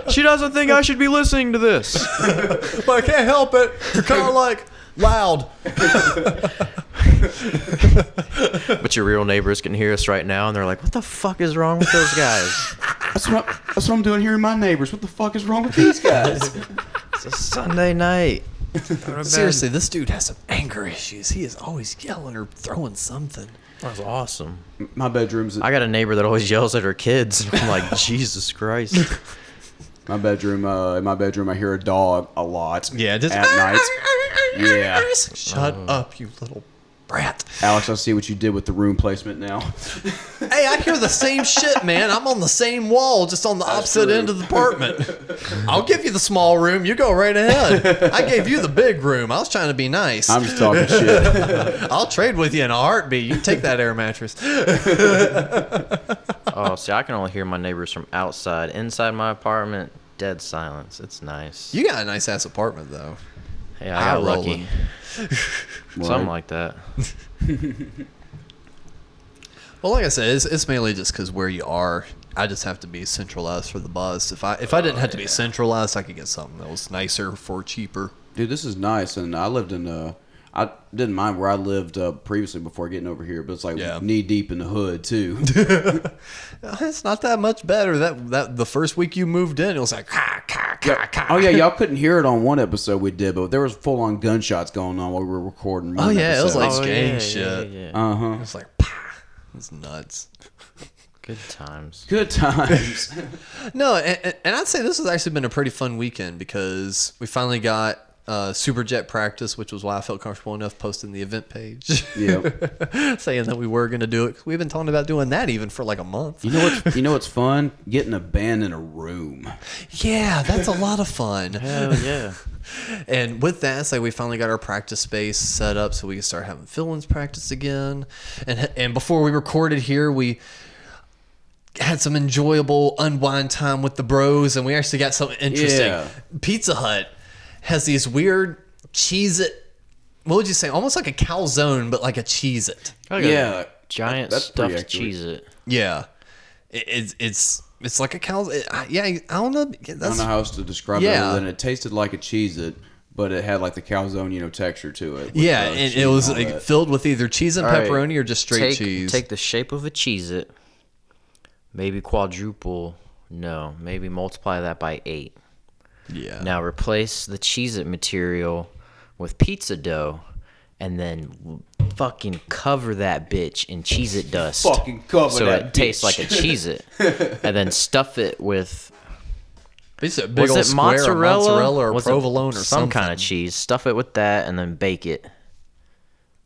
H: She doesn't think I should be listening to this.
G: But I can't help it. You're kind of like loud.
H: But your real neighbors can hear us right now, and they're like, "What the fuck is wrong with those guys?"
E: That's what, I, that's what I'm doing here in my neighbors. What the fuck is wrong with these guys?
H: It's a Sunday night.
G: Seriously, this dude has some anger issues. He is always yelling or throwing something.
H: That's awesome.
E: My bedroom's
H: I got a neighbor that always yells at her kids. I'm like, Jesus Christ.
E: my bedroom. Uh, in my bedroom, I hear a dog a lot.
G: Yeah, just
E: at night. Yeah,
G: Shut up, you little brat.
E: Alex, I see what you did with the room placement now.
G: Hey, I hear the same shit, man. I'm on the same wall, just on the opposite
E: true.
G: end of the apartment. I'll give you the small room. You go right ahead. I gave you the big room. I was trying to be nice.
E: I'm just talking shit.
G: I'll trade with you in a heartbeat. You take that air mattress.
H: Oh, see, I can only hear my neighbors from outside. Inside my apartment, dead silence. It's nice.
G: You got a nice ass apartment, though.
H: Yeah, I got
G: Eye
H: lucky.
G: Rolling.
H: Something like that.
G: Well, like I said, it's, it's mainly just because where you are. I just have to be centralized for the bus. If I if I didn't have to be centralized, I could get something that was nicer for cheaper.
E: Dude, this is nice, and I lived in. Uh, I didn't mind where I lived uh, previously before getting over here, but it's like
G: Yeah.
E: knee deep in the hood too.
G: It's not that much better. That that the first week you moved in, it was like ka ka ka ka.
E: oh yeah, y'all couldn't hear it on one episode we did, but there was full on gunshots going on while we were recording.
G: Oh yeah, it was like
H: Oh,
G: gang
H: yeah,
G: shit.
H: yeah, yeah.
E: uh huh.
G: It was like, pah. It's nuts.
H: Good times.
E: Good times.
G: No, and, and I'd say this has actually been a pretty fun weekend because we finally got uh, Superjet practice, which was why I felt comfortable enough posting the event page.
E: yep.
G: saying that we were going to do it. We've been talking about doing that even for like a month.
E: You know what's you know what's fun? Getting a band in a room.
G: Yeah, that's a lot of fun.
H: Hell yeah.
G: And with that, it's like we finally got our practice space set up so we can start having fill-ins practice again. And and before we recorded here, we had some enjoyable unwind time with the bros, and we actually got something interesting.
E: Yeah.
G: Pizza Hut has these weird cheese it. What would you say? Almost like a calzone, but like a cheese it.
H: Like
E: Yeah,
H: Giant
E: that's pretty
H: stuffed cheese it.
G: Yeah, it, it's it's It's like a cow. it- I- yeah, I don't know.
E: I don't know how else to describe
G: Yeah.
E: it other than it tasted like a cheese it, but it had like the calzone, you know, texture to it.
G: yeah, and it was
E: all
G: like, filled with either cheese and
H: All right,
G: pepperoni or just straight
H: take,
G: cheese.
H: Take the shape of a cheese It, maybe quadruple, no, maybe multiply that by eight.
G: Yeah.
H: Now replace the cheese It material with pizza dough and then fucking cover that bitch in cheese It dust.
E: Fucking cover
H: so
E: that So
H: it tastes like a cheese It. and then stuff it with
G: It's a big
H: was
G: old
H: it
G: square of
H: mozzarella?
G: mozzarella or
H: Was
G: provolone or
H: some
G: something.
H: kind of cheese. Stuff it with that and then bake it.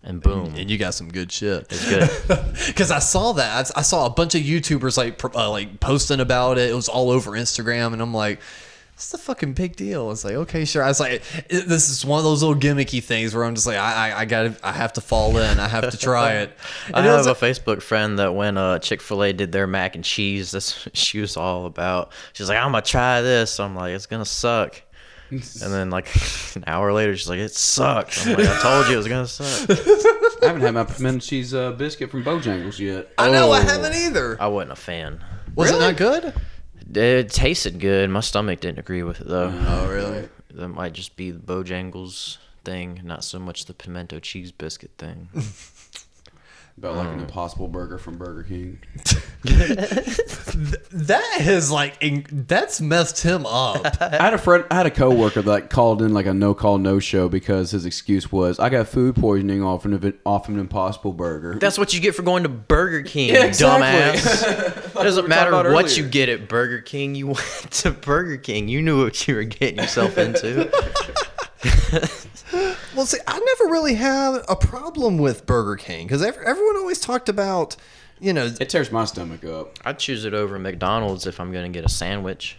H: And boom.
G: and you got some good shit.
H: It's good.
G: Because I saw that, I, I saw a bunch of YouTubers like uh, like posting about it. It was all over Instagram, and I'm like, "What's the fucking big deal?" It's like, okay, sure. I was like, "This is one of those little gimmicky things where I'm just like, I, I, I gotta, I have to fall in. I have to try it."
H: I
G: And
H: have
G: like-
H: a Facebook friend that when uh, Chick Fil A did their mac and cheese, that's she was all about. She's like, "I'm gonna try this." I'm like, "It's gonna suck," and then like an hour later, she's like, "It sucks." I'm like, "I told you it was gonna suck."
E: I haven't had my pimento cheese uh, biscuit from Bojangles yet.
G: I know I
H: Oh.
G: haven't either.
H: I wasn't a fan.
G: Was it not good?
H: It tasted good. My stomach didn't agree with it though.
G: Oh really?
H: That might just be the Bojangles thing, not so much the pimento cheese biscuit thing.
E: About
H: Mm.
E: like an Impossible Burger from Burger King.
G: That has like in- that's messed him up.
E: I had a friend, I had a coworker that called in like a no call no show because his excuse was I got food poisoning off an off an Impossible Burger.
H: That's what you get for going to Burger King,
E: Yeah,
H: you
E: exactly.
H: dumbass. it doesn't
E: we were
H: matter
E: about
H: what
E: earlier.
H: you get at Burger King. You went to Burger King. You knew what you were getting yourself into.
G: Well, see, I never really had a problem with Burger King because everyone always talked about, you know,
E: it tears my stomach up.
H: I'd choose it over McDonald's if I'm going to get a sandwich.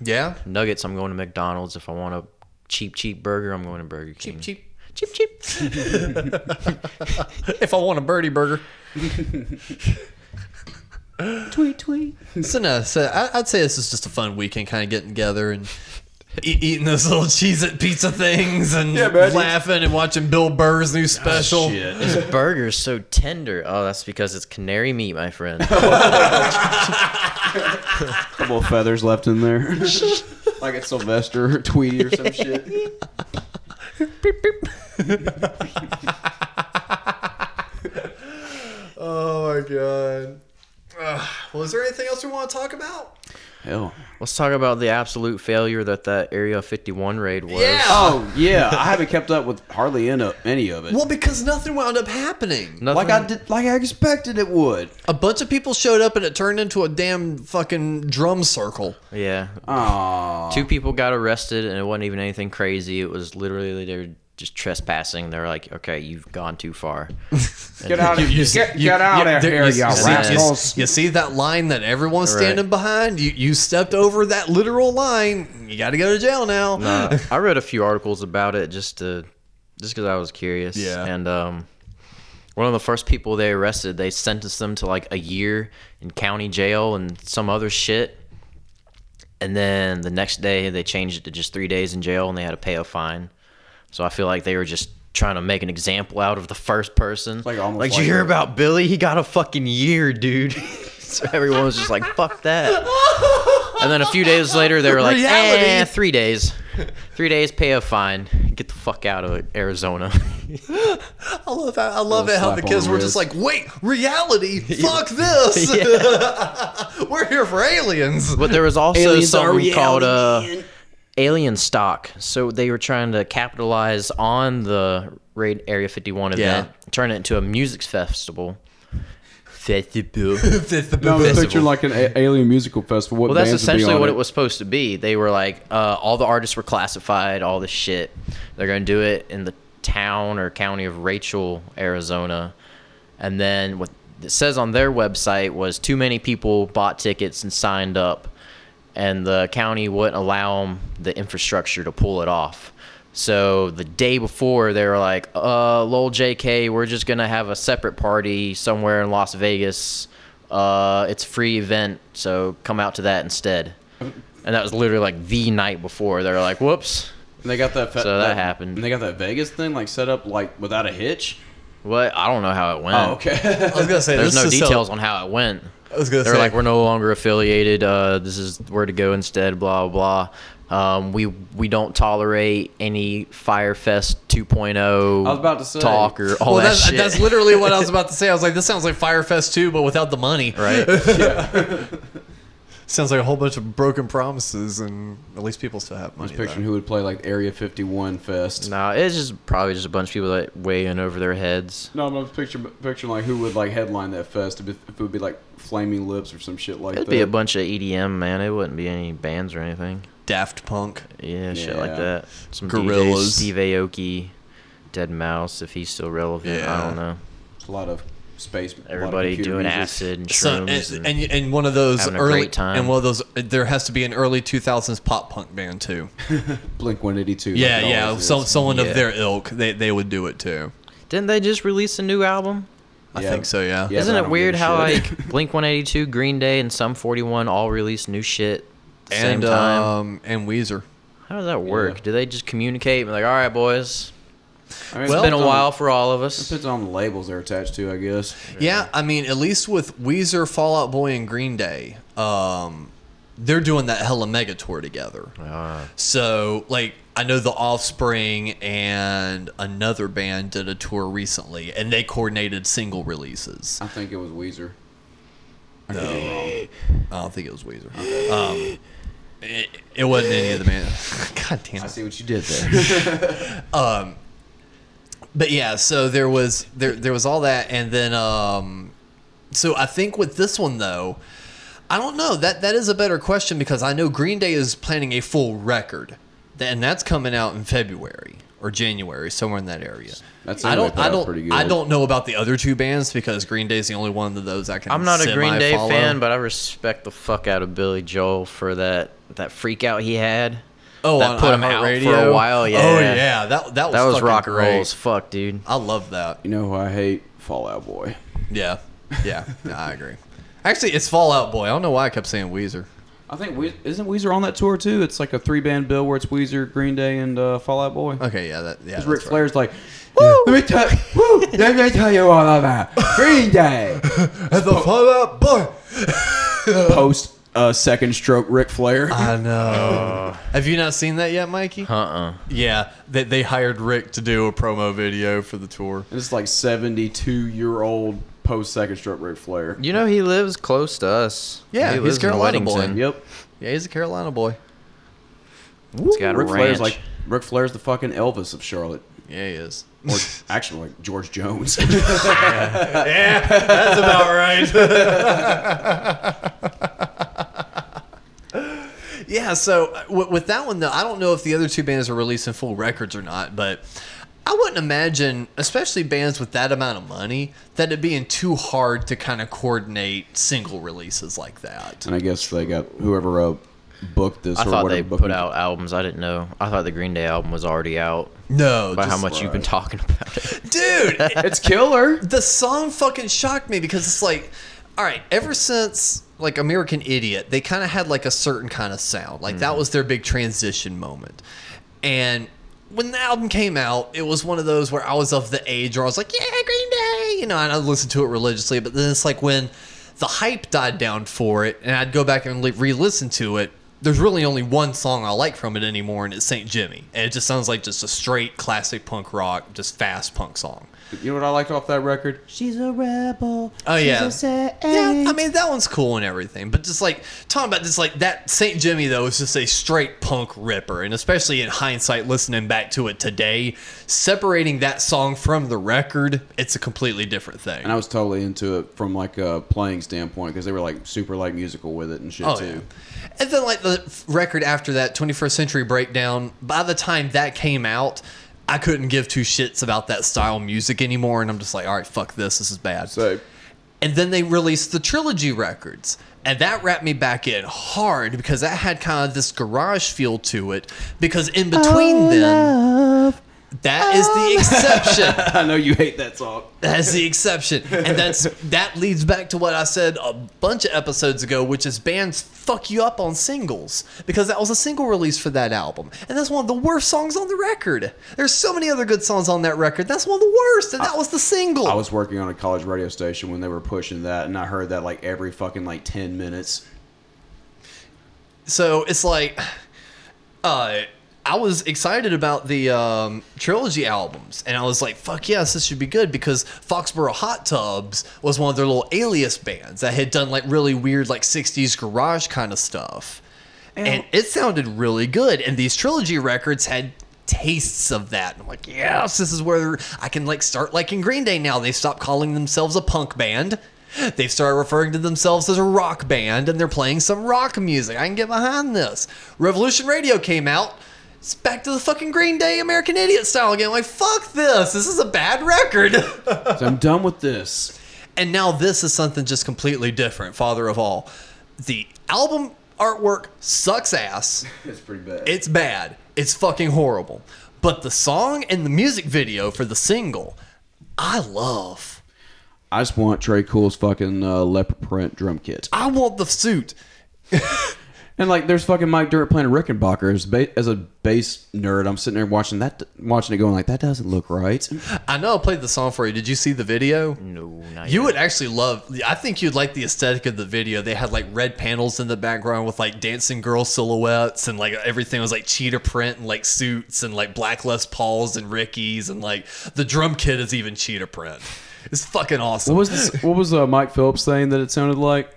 G: yeah,
H: Nuggets, I'm going to McDonald's. If I want a cheap, cheap burger, I'm going to Burger King.
G: cheap.
H: cheap, cheap. cheap.
G: If I want a birdie burger.
E: Tweet tweet.
G: So no, so I, I'd say this is just a fun weekend, kind of getting together and eating those little cheese it pizza things and
E: Yeah,
G: laughing and watching Bill Burr's new oh, special.
E: Shit.
H: This burger is so tender. Oh, that's because it's canary meat, my friend.
E: couple of feathers left in there. like it's Sylvester or Tweety or some shit.
G: Oh my god. Ugh. well, is there anything else we want to talk about?
E: Hell.
H: Let's talk about the absolute failure that that Area 51 raid was. Yeah.
E: Oh yeah, I haven't kept up with hardly any of, it.
G: Well, because nothing wound up happening.
H: Nothing,
E: like I did, like I expected it would.
G: A bunch of people showed up and it turned into a damn fucking drum circle.
H: Yeah.
E: Aww.
H: Two people got arrested, and it wasn't even anything crazy. It was literally they were just trespassing. They're like, "Okay, you've gone too far."
E: Get out of here! Get, get out of here, you
G: see,
E: rascals!
G: you see that line that everyone's standing behind? You you stepped over that literal line. You got to go to jail now.
H: Uh, I read a few articles about it just to just because I was curious.
G: Yeah.
H: And um, one of the first people they arrested, they sentenced them to like a year in county jail and some other shit. And then the next day, they changed it to just three days in jail, and they had to pay a fine. So I feel like they were just trying to make an example out of the first person.
E: Like almost
H: like, did
E: like
H: you hear
E: a-
H: about Billy? He got a fucking year, dude. so everyone was just like, "Fuck that." And then a few days later, they were like,
G: Reality.
H: "Eh, three days, three days, pay a fine, get the fuck out of Arizona."
G: I love how, I love
E: Little
G: it how the kids were just like, wait, reality? Fuck this. we're here for aliens.
H: But there was also
E: Aliens
H: something called
E: reality,
H: uh, Alienstock. So they were trying to capitalize on the Raid Area 51 event, turn it into a music festival. Festival.
E: No, I was picturing like an a- alien musical festival. What
H: Well, that's
E: bands would be
H: essentially
E: on
H: what it was supposed to be. They were like, uh, all the artists were classified, all this shit. They're going to do it in the town or county of Rachel, Arizona. And then what it says on their website was too many people bought tickets and signed up, and the county wouldn't allow them the infrastructure to pull it off. So the day before, they were like, uh, lol, JK, we're just going to have a separate party somewhere in Las Vegas. Uh, it's a free event, so come out to that instead. And that was literally like the night before. They were like, whoops.
E: And they got that. Fe-
H: So that happened.
E: And they got that Vegas thing like set up like without a hitch.
H: What? I don't know how it went.
E: Oh, okay.
G: I was gonna say
H: There's no
G: is so-
H: details on how it went.
G: I was gonna
H: They're
G: say
H: like, we're no longer affiliated. Uh, this is where to go instead. Blah blah. Um, we we don't tolerate any Fyre Fest 2.0
E: I was about to say.
H: talk or all
G: well,
H: that
G: that's,
H: shit.
G: that's literally what I was about to say. I was like, this sounds like Fyre Fest 2, but without the money.
H: right.
G: Sounds like a whole bunch of broken promises, and at least people still have money.
E: I was
G: money.
E: picturing who would play like Area 51 Fest.
H: no, it's just probably just a bunch of people that weigh in over their heads.
E: No, I'm picturing, picturing like who would like headline that fest if it, if it would be like Flaming Lips or some shit like that.
H: It'd be a bunch of EDM, man. It wouldn't be any bands or anything.
G: Daft Punk.
H: Yeah, shit like that. Some
G: Gorillaz.
H: DJs, Steve Aoki, Deadmau5, if he's still relevant. I don't know.
E: It's a lot of space. a lot
H: Everybody doing
E: music.
H: acid and
G: So, and,
H: and,
G: and, and one of those early
H: great time.
G: and one of those there has to be an early 2000s pop punk band too.
E: Blink 182.
G: yeah,
E: it
G: yeah,
E: always
G: so, someone
H: Yeah.
G: of their ilk, they they would do it too.
H: Didn't they just release a new album?
G: I
E: Yeah.
G: think so. Yeah.
E: Yeah,
H: Isn't it weird how like Blink 182, Green Day, and Sum 41 all release new shit at the
G: and
H: same time?
G: um and Weezer.
H: how does that work?
E: yeah.
H: Do they just communicate and be like, all right, boys,
E: I mean,
H: it's
E: it
H: been a
E: depends on-
H: while for all of
E: It
H: us.
E: depends on the labels they're attached to, I guess.
G: Yeah, I mean, at least with Weezer, Fallout Boy, and Green Day, um, they're doing that hella mega tour together.
H: Ah.
G: So, like, I know the Offspring and another band did a tour recently, and they coordinated single releases.
E: I think it was Weezer. I could be wrong.
G: I don't think it was Weezer. Um, it, it wasn't any of the band. God damn It.
E: I see what you did there.
G: But yeah, so there was there there was all that, and then um, so I think with this one though, I don't know that that is a better question because I know Green Day is planning a full record, and that's coming out in February or January, somewhere in that area.
E: That
G: I don't I don't
E: pretty good.
G: I don't know about the other two bands because Green Day is the only one of those I can.
H: I'm not a Green Day
G: semi-follow.
H: fan, but I respect the fuck out of Billie Joe for that that freak out he had.
G: Oh,
H: that
G: on
H: put him out
G: iHeartRadio?
H: for a while, yeah.
G: Oh yeah, that that was
H: That was rock and roll as fuck, dude.
G: I love that.
E: You know who I hate? Fallout Boy.
G: Yeah, yeah, no, I agree. Actually, it's Fallout Boy. I don't know why I kept saying Weezer.
E: I think we isn't Weezer on that tour too. It's like a three band bill where it's Weezer, Green Day, and uh, Fallout Boy.
G: Okay, yeah, that yeah.
E: Because
G: That's
E: Ric
G: right.
E: Flair's like, woo, let me tell, woo, let me tell you all about that. Green Day.
G: And the Fallout Boy.
E: Post uh, second stroke Ric Flair.
G: I know. Have you not seen that yet, Mikey?
H: Uh uh
G: Yeah, they, they hired Ric to do a promo video for the tour.
E: And it's like seventy two year old post second stroke Ric Flair.
H: You know he lives close to us.
G: Yeah,
H: he
G: he's
H: lives in
G: Carolina boy.
E: Yep.
G: Yeah, he's a Carolina boy.
H: He's got a
E: Ric
H: ranch.
E: Flair's like Ric Flair's the fucking Elvis of Charlotte.
G: Yeah, he is.
E: Or actually like George Jones.
G: Yeah, that's about right. Yeah, so uh, with that one though, I don't know if the other two bands are releasing full records or not, but I wouldn't imagine, especially bands with that amount of money, that it being too hard to kind of coordinate single releases like that.
E: and I guess they got whoever uh, booked this
H: I
E: or
H: thought they
E: booked
H: put
E: it.
H: out albums. I didn't know. I thought the Green Day album was already out.
G: No,
H: By how
G: just-
H: much you've been talking about it.
G: dude,
E: It's killer.
G: the song fucking shocked me because it's like, all right, ever since like American Idiot, they kind of had like a certain kind of sound. Like that mm. was their big transition moment. And when the album came out, it was one of those where I was of the age where I was like, yeah, Green Day, you know, and I listened to it religiously. But then it's like when the hype died down for it, and I'd go back and re listen to it. There's really only one song I like from it anymore, and it's St. Jimmy. And it just sounds like just a straight classic punk rock, just fast punk song.
E: You know what I liked off that record? She's a rebel.
G: Oh
E: She's
G: yeah,
E: a
G: yeah. I mean that one's cool and everything, but just like talking about just like that Saint Jimmy though is just a straight punk ripper, and especially in hindsight, listening back to it today, separating that song from the record, it's a completely different thing.
E: And I was totally into it from like a playing standpoint because they were like super like musical with it and shit
G: Oh
E: too.
G: yeah. And then like the record after that, 21st Century Breakdown. By the time that came out, I couldn't give two shits about that style of music anymore, and I'm just like, all right, fuck this, this is bad.
E: So
G: And then they released the trilogy records. And that wrapped me back in hard because that had kind of this garage feel to it. Because in between oh, them, That is the exception.
E: I know you hate that song.
G: That's the exception, and that's that leads back to what I said a bunch of episodes ago, which is bands fuck you up on singles because that was a single release for that album, and that's one of the worst songs on the record. There's so many other good songs on that record. That's one of the worst, and that was the single.
E: I was working on a college radio station when they were pushing that, and I heard that like every fucking like ten minutes.
G: so it's like uh I was excited about the um, trilogy albums, and I was like, "Fuck yes, this should be good." Because Foxboro Hot Tubs was one of their little alias bands that had done like really weird, like '60s garage kind of stuff, and it sounded really good. And these trilogy records had tastes of that. And I'm like, "Yes, this is where I can like start liking Green Day now." They stopped calling themselves a punk band. They've started referring to themselves as a rock band, and they're playing some rock music. I can get behind this. Revolution Radio came out. It's back to the fucking Green Day American Idiot style again. Like, fuck this. This is a bad record.
E: So I'm done with this.
G: and now this is something just completely different. Father of All. The album artwork sucks ass.
E: It's pretty bad.
G: It's bad. It's fucking horrible. But the song and the music video for the single, I love.
E: I just want Tré Cool's fucking uh, leopard print drum kit.
G: I want the suit.
E: And like, there's fucking Mike Dirnt playing Rickenbacker. As, ba- as a bass nerd, I'm sitting there watching that, watching it, going like, that doesn't look right.
G: I know I played the song for you. Did you see the video?
H: No, not
G: You
H: yet.
G: would actually love. I think you'd like the aesthetic of the video. They had like red panels in the background with like dancing girl silhouettes, and like everything was like cheetah print and like suits and like black Les Pauls and Rickies, and like the drum kit is even cheetah print. It's fucking awesome.
E: What was this, what was uh, Mike Phillips saying that it sounded like?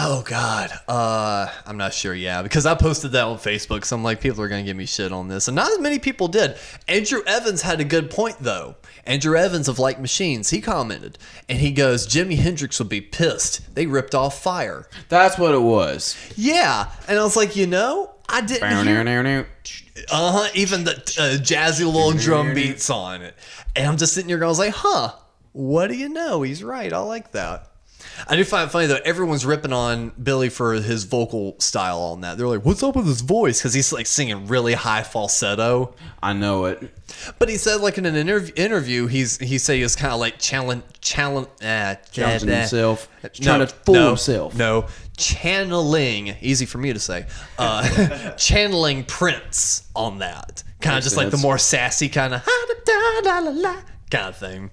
G: Oh God, uh, I'm not sure. Yeah, because I posted that on Facebook, so I'm like, people are gonna give me shit on this, and not as many people did. Andrew Evans had a good point though. Andrew Evans of Like Machines, he commented, and he goes, Jimi Hendrix would be pissed. They ripped off Fire.
E: That's what it was.
G: Yeah, and I was like, you know, I didn't. Hear- uh huh. Even the uh, jazzy little drum beats on it, and I'm just sitting here going, I was like, huh. What do you know? He's right. I like that. I do find it funny though. Everyone's ripping on Billy for his vocal style on that. They're like, "What's up with his voice?" Because he's like singing really high falsetto.
E: I know it.
G: But he said, like in an interview, interview he's he said he was kind of like challenge, challenge, uh,
E: Challenging
G: uh,
E: himself.
G: no,
E: Trying to fool
G: no,
E: himself.
G: No, channeling. Easy for me to say. Uh, channeling Prince on that. Kind of just like the more sassy kind of kind of thing.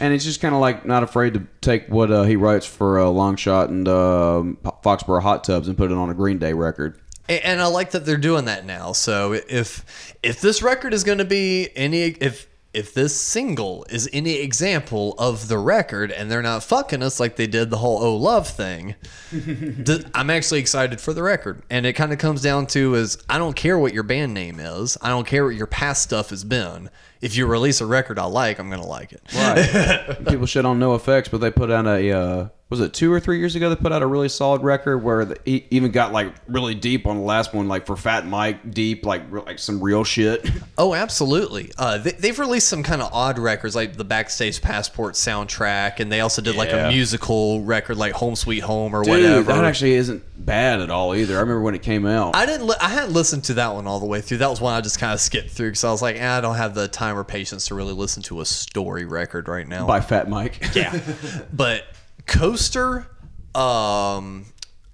E: And he's just kind of like not afraid to take what uh, he writes for uh, Longshot and um Foxboro Hot Tubs and put it on a Green Day record.
G: And I like that they're doing that now. So if if this record is going to be any if if this single is any example of the record and they're not fucking us like they did the whole oh love thing, th- I'm actually excited for the record. And it kind of comes down to is I don't care what your band name is. I don't care what your past stuff has been. If you release a record I like, I'm going to like it.
E: Right. People shit on NOFX, but they put out a uh, was it two or three years ago? They put out a really solid record where they even got like really deep on the last one, like for Fat Mike, deep like like some real shit.
G: Oh, absolutely. Uh, they, they've released some kind of odd records, like the Backstage Passport soundtrack, and they also did like
E: Yeah.
G: a musical record, like Home Sweet Home or
E: Dude,
G: whatever.
E: that actually isn't bad at all either. I remember when it came out.
G: I didn't. Li- I hadn't listened to that one all the way through. That was one I just kind of skipped through because I was like, eh, I don't have the time or patience to really listen to a story record right now.
E: by Fat Mike.
G: yeah, but Coaster, um,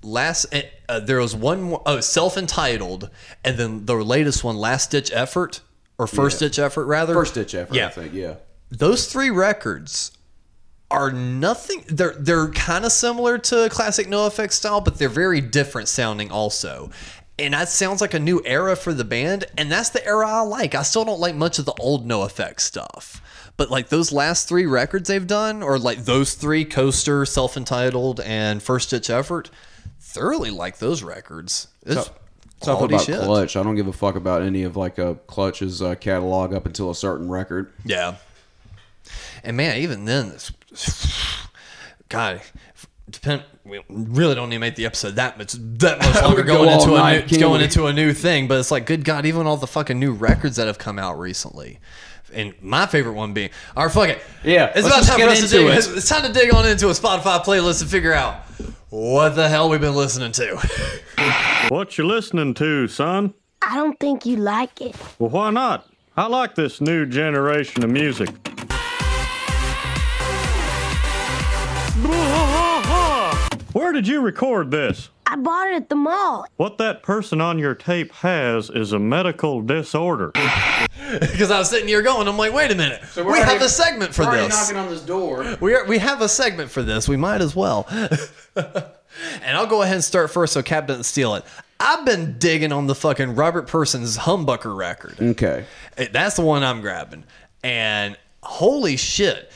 G: last eh, uh, there was one more. Oh, self entitled, and then the latest one, Last Ditch Effort or First
E: Yeah.
G: Ditch Effort rather.
E: First ditch effort,
G: Yeah.
E: I think. Yeah.
G: those three records are nothing they're they're kind of similar to classic NOFX style but they're very different sounding also and that sounds like a new era for the band and that's the era i like i still don't like much of the old NOFX stuff but like those last three records they've done or like those three coaster self-entitled and first ditch effort thoroughly like those records it's
E: Stuff
G: quality
E: about
G: shit.
E: Clutch. I don't give a fuck about any of like a Clutch's uh, catalog up until a certain record.
G: Yeah. And man, even then, this, God, depend. We really don't need to make the episode that much that much longer going into a new, going into a new thing. But it's like, good God, even all the fucking new records that have come out recently. And my favorite one being, all right, fuck it.
E: Yeah,
G: it's about time
E: get
G: for us to
E: into
G: dig.
E: it.
G: It's time to dig on into a Spotify playlist and figure out what the hell we've been listening to.
J: What you listening to, son?
K: I don't think you like it.
J: Well, why not? I like this new generation of music. Where did you record this?
K: I bought it at the mall.
J: What that person on your tape has is a medical disorder.
G: Because I was sitting here going, I'm like, wait a minute. we
E: we're
G: have a segment for
E: we're already
G: this.
E: knocking on this door.
G: We, are, we have a segment for this. We might as well. and I'll go ahead and start first so Cap doesn't steal it. I've been digging on the fucking Robert Person's Humbucker record.
E: Okay.
G: Eh, That's the one I'm grabbing. And holy shit.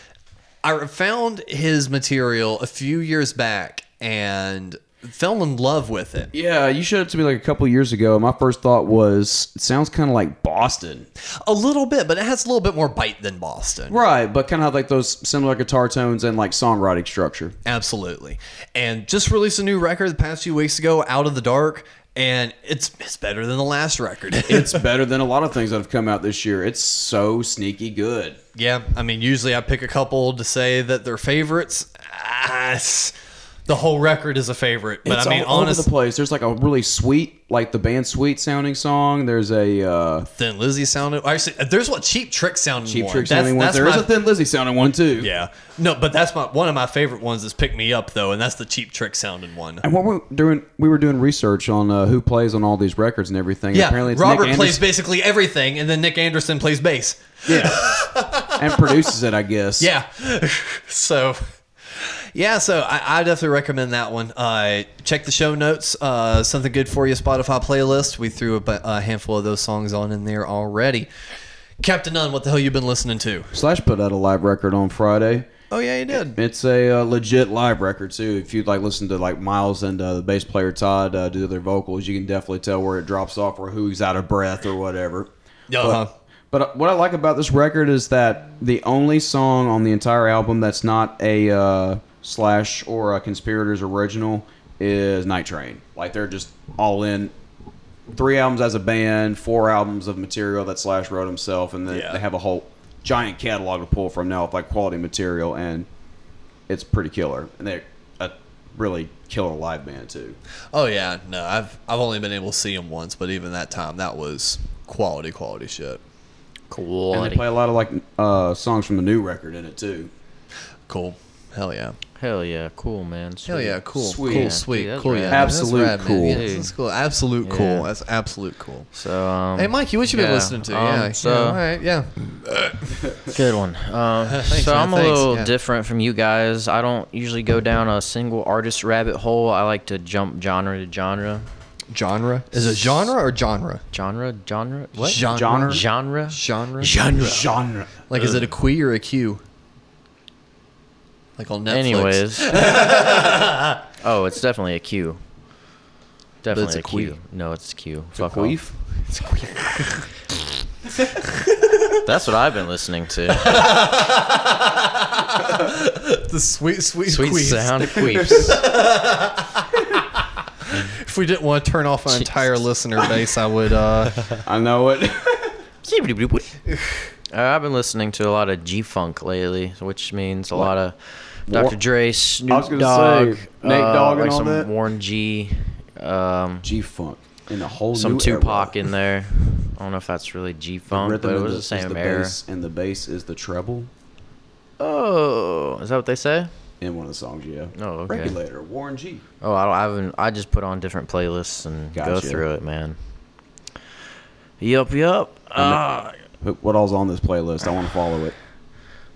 G: I found his material a few years back and fell in love with it.
E: Yeah, you showed it to me like a couple years ago. My first thought was, it sounds kind of like Boston.
G: A little bit, but it has a little bit more bite than Boston.
E: Right, but kind of have like those similar guitar tones and like songwriting structure.
G: Absolutely. And just released a new record the past few weeks ago, Out of the Dark, and it's it's better than the last record.
E: It's better than a lot of things that have come out this year. It's so sneaky good.
G: yeah, I mean, usually I pick a couple to say that they're favorites. Ah, the whole record is a favorite, but
E: it's
G: I mean,
E: all
G: honest,
E: over the place. There's like a really sweet, like the band Sweet sounding song. There's a uh,
G: Thin Lizzy sounded. Actually, there's what Cheap Trick sounding
E: Cheap
G: one.
E: Trick sounding one. There is
G: my-
E: a Thin Lizzy sounding one too.
G: Yeah, no, but that's my one of my favorite ones is Pick Me Up though, and that's the Cheap Trick sounding one.
E: And what we're doing, we were doing research on uh, who plays on all these records and everything.
G: Yeah,
E: apparently it's
G: Robert plays basically everything, and then Nick Anderson plays bass.
E: Yeah, and produces it, I guess.
G: Yeah. so, yeah, so I, I definitely recommend that one. Uh, check the show notes. Uh, Something Good For You Spotify playlist. We threw a, a handful of those songs on in there already. Captain Nunn, what the hell you been listening to?
E: Slash put out a live record on Friday.
G: Oh, yeah, you did.
E: It's a uh, legit live record too. If you'd like listen to like Myles and uh, the bass player Todd uh, do their vocals, you can definitely tell where it drops off or who's out of breath or whatever.
G: Uh-huh.
E: But, but uh, what I like about this record is that the only song on the entire album that's not a uh, Slash or a Conspirators original is Night Train. Like they're just all in. Three albums as a band, four albums of material that Slash wrote himself, and they,
G: Yeah.
E: they have a whole giant catalog to pull from now of like quality material, and it's pretty killer. And they're a really killer live band too.
G: Oh, yeah. No, I've, I've only been able to see him once, but even that time, that was quality, quality shit.
H: Cool.
E: And they play a lot of like uh, songs from the new record in it too.
G: Cool. Hell yeah.
H: Hell yeah, cool man.
G: Hell yeah, cool,
E: Sweet.
G: cool,
E: Yeah,
G: sweet,
H: dude,
G: cool,
H: rad.
G: yeah,
E: Absolute
G: rad,
E: cool.
G: Yeah, that's cool, absolute cool. That's absolute cool.
H: So um,
G: Hey, Mikey, what you been
H: yeah,
G: listening to?
H: um,
G: yeah,
H: so-
G: yeah, all right, yeah.
H: Good one. Um,
G: Thanks,
H: so
G: man,
H: I'm a
G: thanks,
H: little
G: yeah.
H: different from you guys. I don't usually go down a single artist rabbit hole. I like to jump genre to genre.
G: Genre is it genre or genre?
H: Genre, genre, what?
G: Genre.
E: Genre?
H: Genre.
G: Genre.
H: Genre.
E: Genre.
G: Like, is it a Q or a Q? Like on Netflix.
H: Anyways. oh, it's definitely a Q. Definitely
G: it's a
H: a Q.
G: queef.
H: No, it's a Q.
E: It's a
H: Fuck off.
E: queef.
H: That's what I've been listening to.
G: the sweet, sweet,
H: Sweet
G: queefs.
H: sound of queefs.
G: If we didn't want to turn off our entire listener base, I would. uh
E: I know it.
H: Uh, I've been listening to a lot of G Funk lately, which means a lot of Dr. Dre, Snoop Dogg,
E: say, Nate
H: uh,
E: Dogg and
H: like some
E: that?
H: Warren G, um,
E: G Funk in a whole
H: some
E: new
H: Tupac
E: era.
H: in there. I don't know if that's really G Funk, but it
E: and
H: was the,
E: is
H: same
E: the
H: era.
E: bass, and the bass is the treble
H: Oh, is that what they say?
E: in one of the songs. Yeah.
H: Oh, okay.
E: Regulator, Warren G.
H: Oh, I, don't, I haven't. I just put on different playlists and go through it, man. Yup, yup. Uh,
E: What- What all's on this playlist? I want to follow it.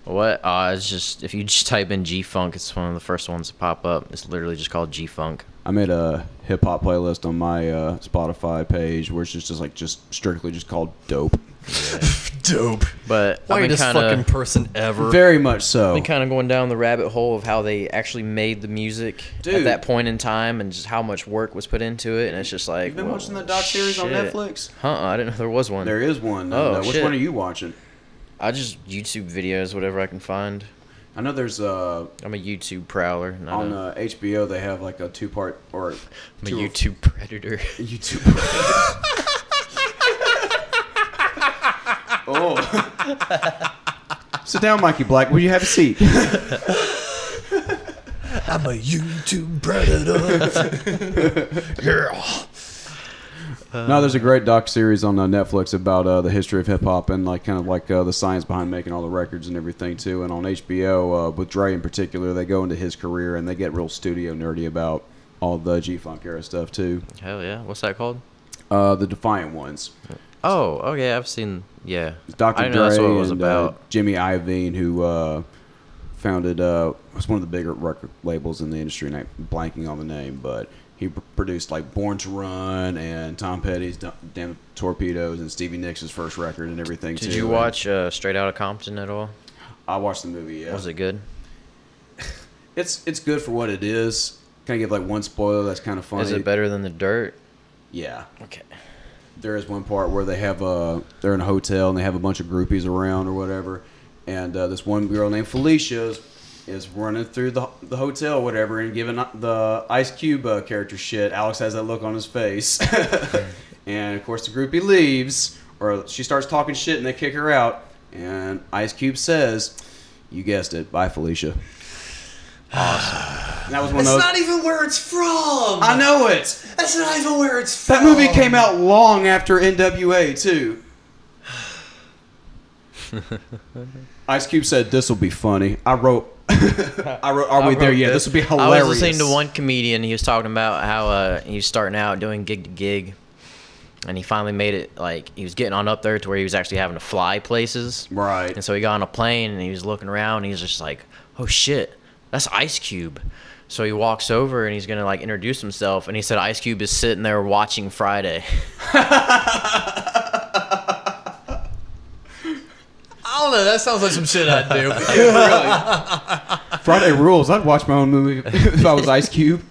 H: What? Uh, it's just if you just type in G Funk, it's one of the first ones to pop up. It's literally just called G Funk.
E: I made a hip hop playlist on my uh, Spotify page where it's just, just like just strictly just called dope.
G: dope.
H: But I've
G: Whitest
H: kind
G: fucking person ever.
E: Very much so.
H: been kind of going down the rabbit hole of how they actually made the music
E: Dude.
H: at that point in time and just how much work was put into it. And it's just like
E: You've been
H: well,
E: watching the doc series on. Netflix?
H: Huh? I didn't know there was one.
E: There is one.
H: Oh,
E: and, uh, which
H: shit.
E: one are you watching?
H: I just YouTube videos, whatever I can find.
E: I know there's uh
H: I'm a YouTube prowler. Not
E: on
H: a,
E: uh, HBO they have like a two part or
H: I'm a YouTube predator.
E: YouTube. Predator. oh. Sit down, Mikey Black. Will you have a seat?
G: I'm a YouTube predator. yeah.
E: No, there's a great doc series on uh, Netflix about uh, the history of hip hop and like kind of like uh, the science behind making all the records and everything too. And on HBO, uh, with Dre in particular, they go into his career and they get real studio nerdy about all the G Funk era stuff too.
H: Hell yeah. What's that called?
E: Uh, the Defiant Ones.
H: Oh, okay. I've seen. Yeah.
E: Dr. Dre
H: that's what it was
E: and
H: about.
E: Uh, Jimmy Iovine, who uh, founded uh, was one of the bigger record labels in the industry. And I'm blanking on the name, but he pr- produced like Born to Run and Tom Petty's D- Damn Torpedoes and Stevie Nicks' first record and everything.
H: Did
E: too.
H: you watch uh, Straight Outta Compton at all?
E: I watched the movie. Yeah,
H: Was it good?
E: It's it's good for what it is. Can I give like one spoiler that's kind of funny?
H: Is it better than The Dirt?
E: Yeah.
H: Okay.
E: there is one part where they have a they're in a hotel and they have a bunch of groupies around or whatever, and uh, this one girl named Felicia is, is running through the, the hotel or whatever and giving the Ice Cube uh, character shit. Alex has that look on his face, and of course the groupie leaves or she starts talking shit and they kick her out, and Ice Cube says, "You guessed it, bye Felicia." Awesome. that was one of
G: That's
E: those.
G: not even where it's from.
E: I know it.
G: That's not even where it's from.
E: That movie came out long after NWA too. Ice Cube said this will be funny. I wrote. I wrote. Are
H: I
E: we there yet?
H: this.
E: This will be hilarious.
H: I was listening to one comedian. He was talking about how uh, he was starting out doing gig to gig, and he finally made it. Like he was getting on up there to where he was actually having to fly places.
E: Right.
H: And so he got on a plane and he was looking around. and he was just like, "Oh shit, that's Ice Cube." So he walks over and he's gonna like introduce himself, and he said Ice Cube is sitting there watching Friday.
G: I don't know. That sounds like some shit I'd do.
E: Friday rules. I'd watch my own movie if I was Ice Cube.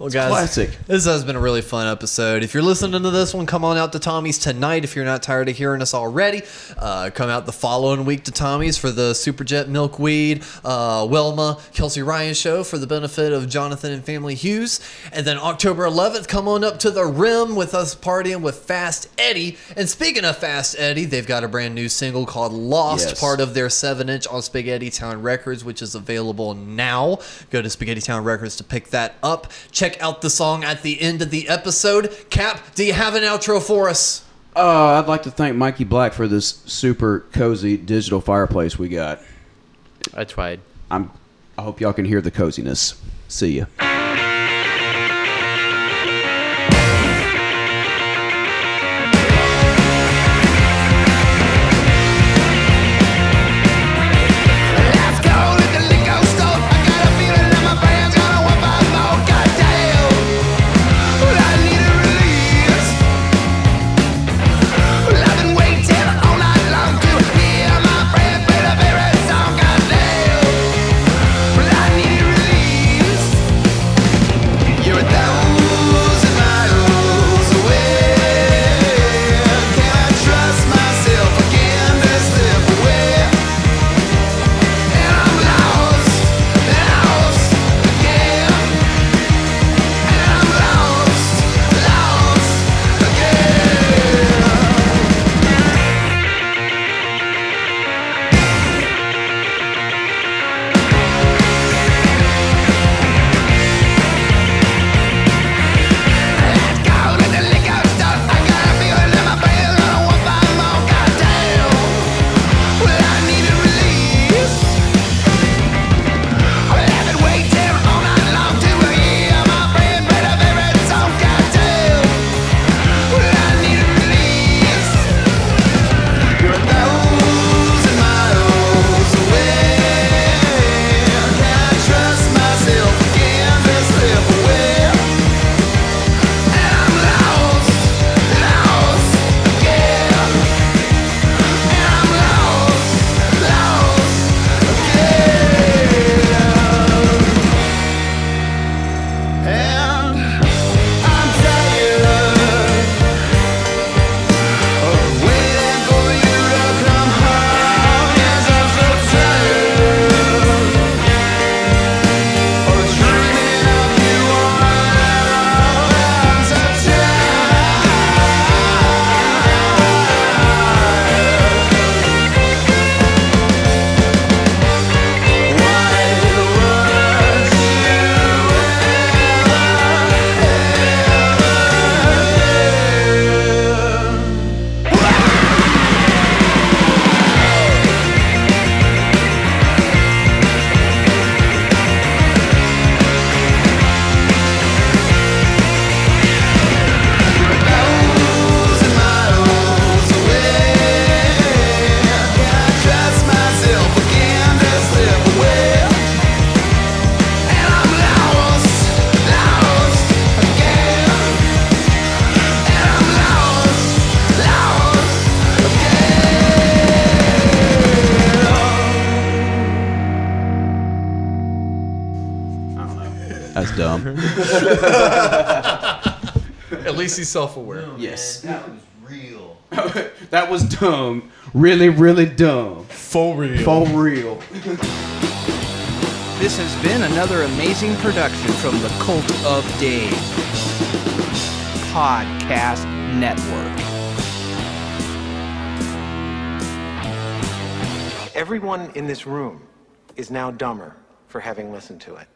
G: Well,
E: It's
G: guys,
E: classic.
G: This has been a really fun episode. If you're listening to this one, come on out to Tommy's tonight. If you're not tired of hearing us already, uh, come out the following week to Tommy's for the Superjet Milkweed, uh, Wilma, Kelsey Ryan show for the benefit of Jonathan and Family Hughes. And then October 11th, come on up to the Rim with us partying with Fast Eddie. And speaking of Fast Eddie, they've got a brand new single called Lost,
E: Yes.
G: part of their 7 inch on Spaghetti Town Records, which is available now. Go to Spaghetti Town Records to pick that up. Check out the song at the end of the episode. Cap, do you have an outro for us?
E: Uh, I'd like to thank Mikey Black for this super cozy digital fireplace we got.
H: I tried.
E: I'm. I hope y'all can hear the coziness. See ya.
G: At least he's self-aware.
E: Yes.
I: That was real.
E: that was dumb. Really, really dumb.
G: For real.
E: For real.
B: This has been another amazing production from the Cult of Dave Podcast Network.
K: Everyone in this room is now dumber for having listened to it.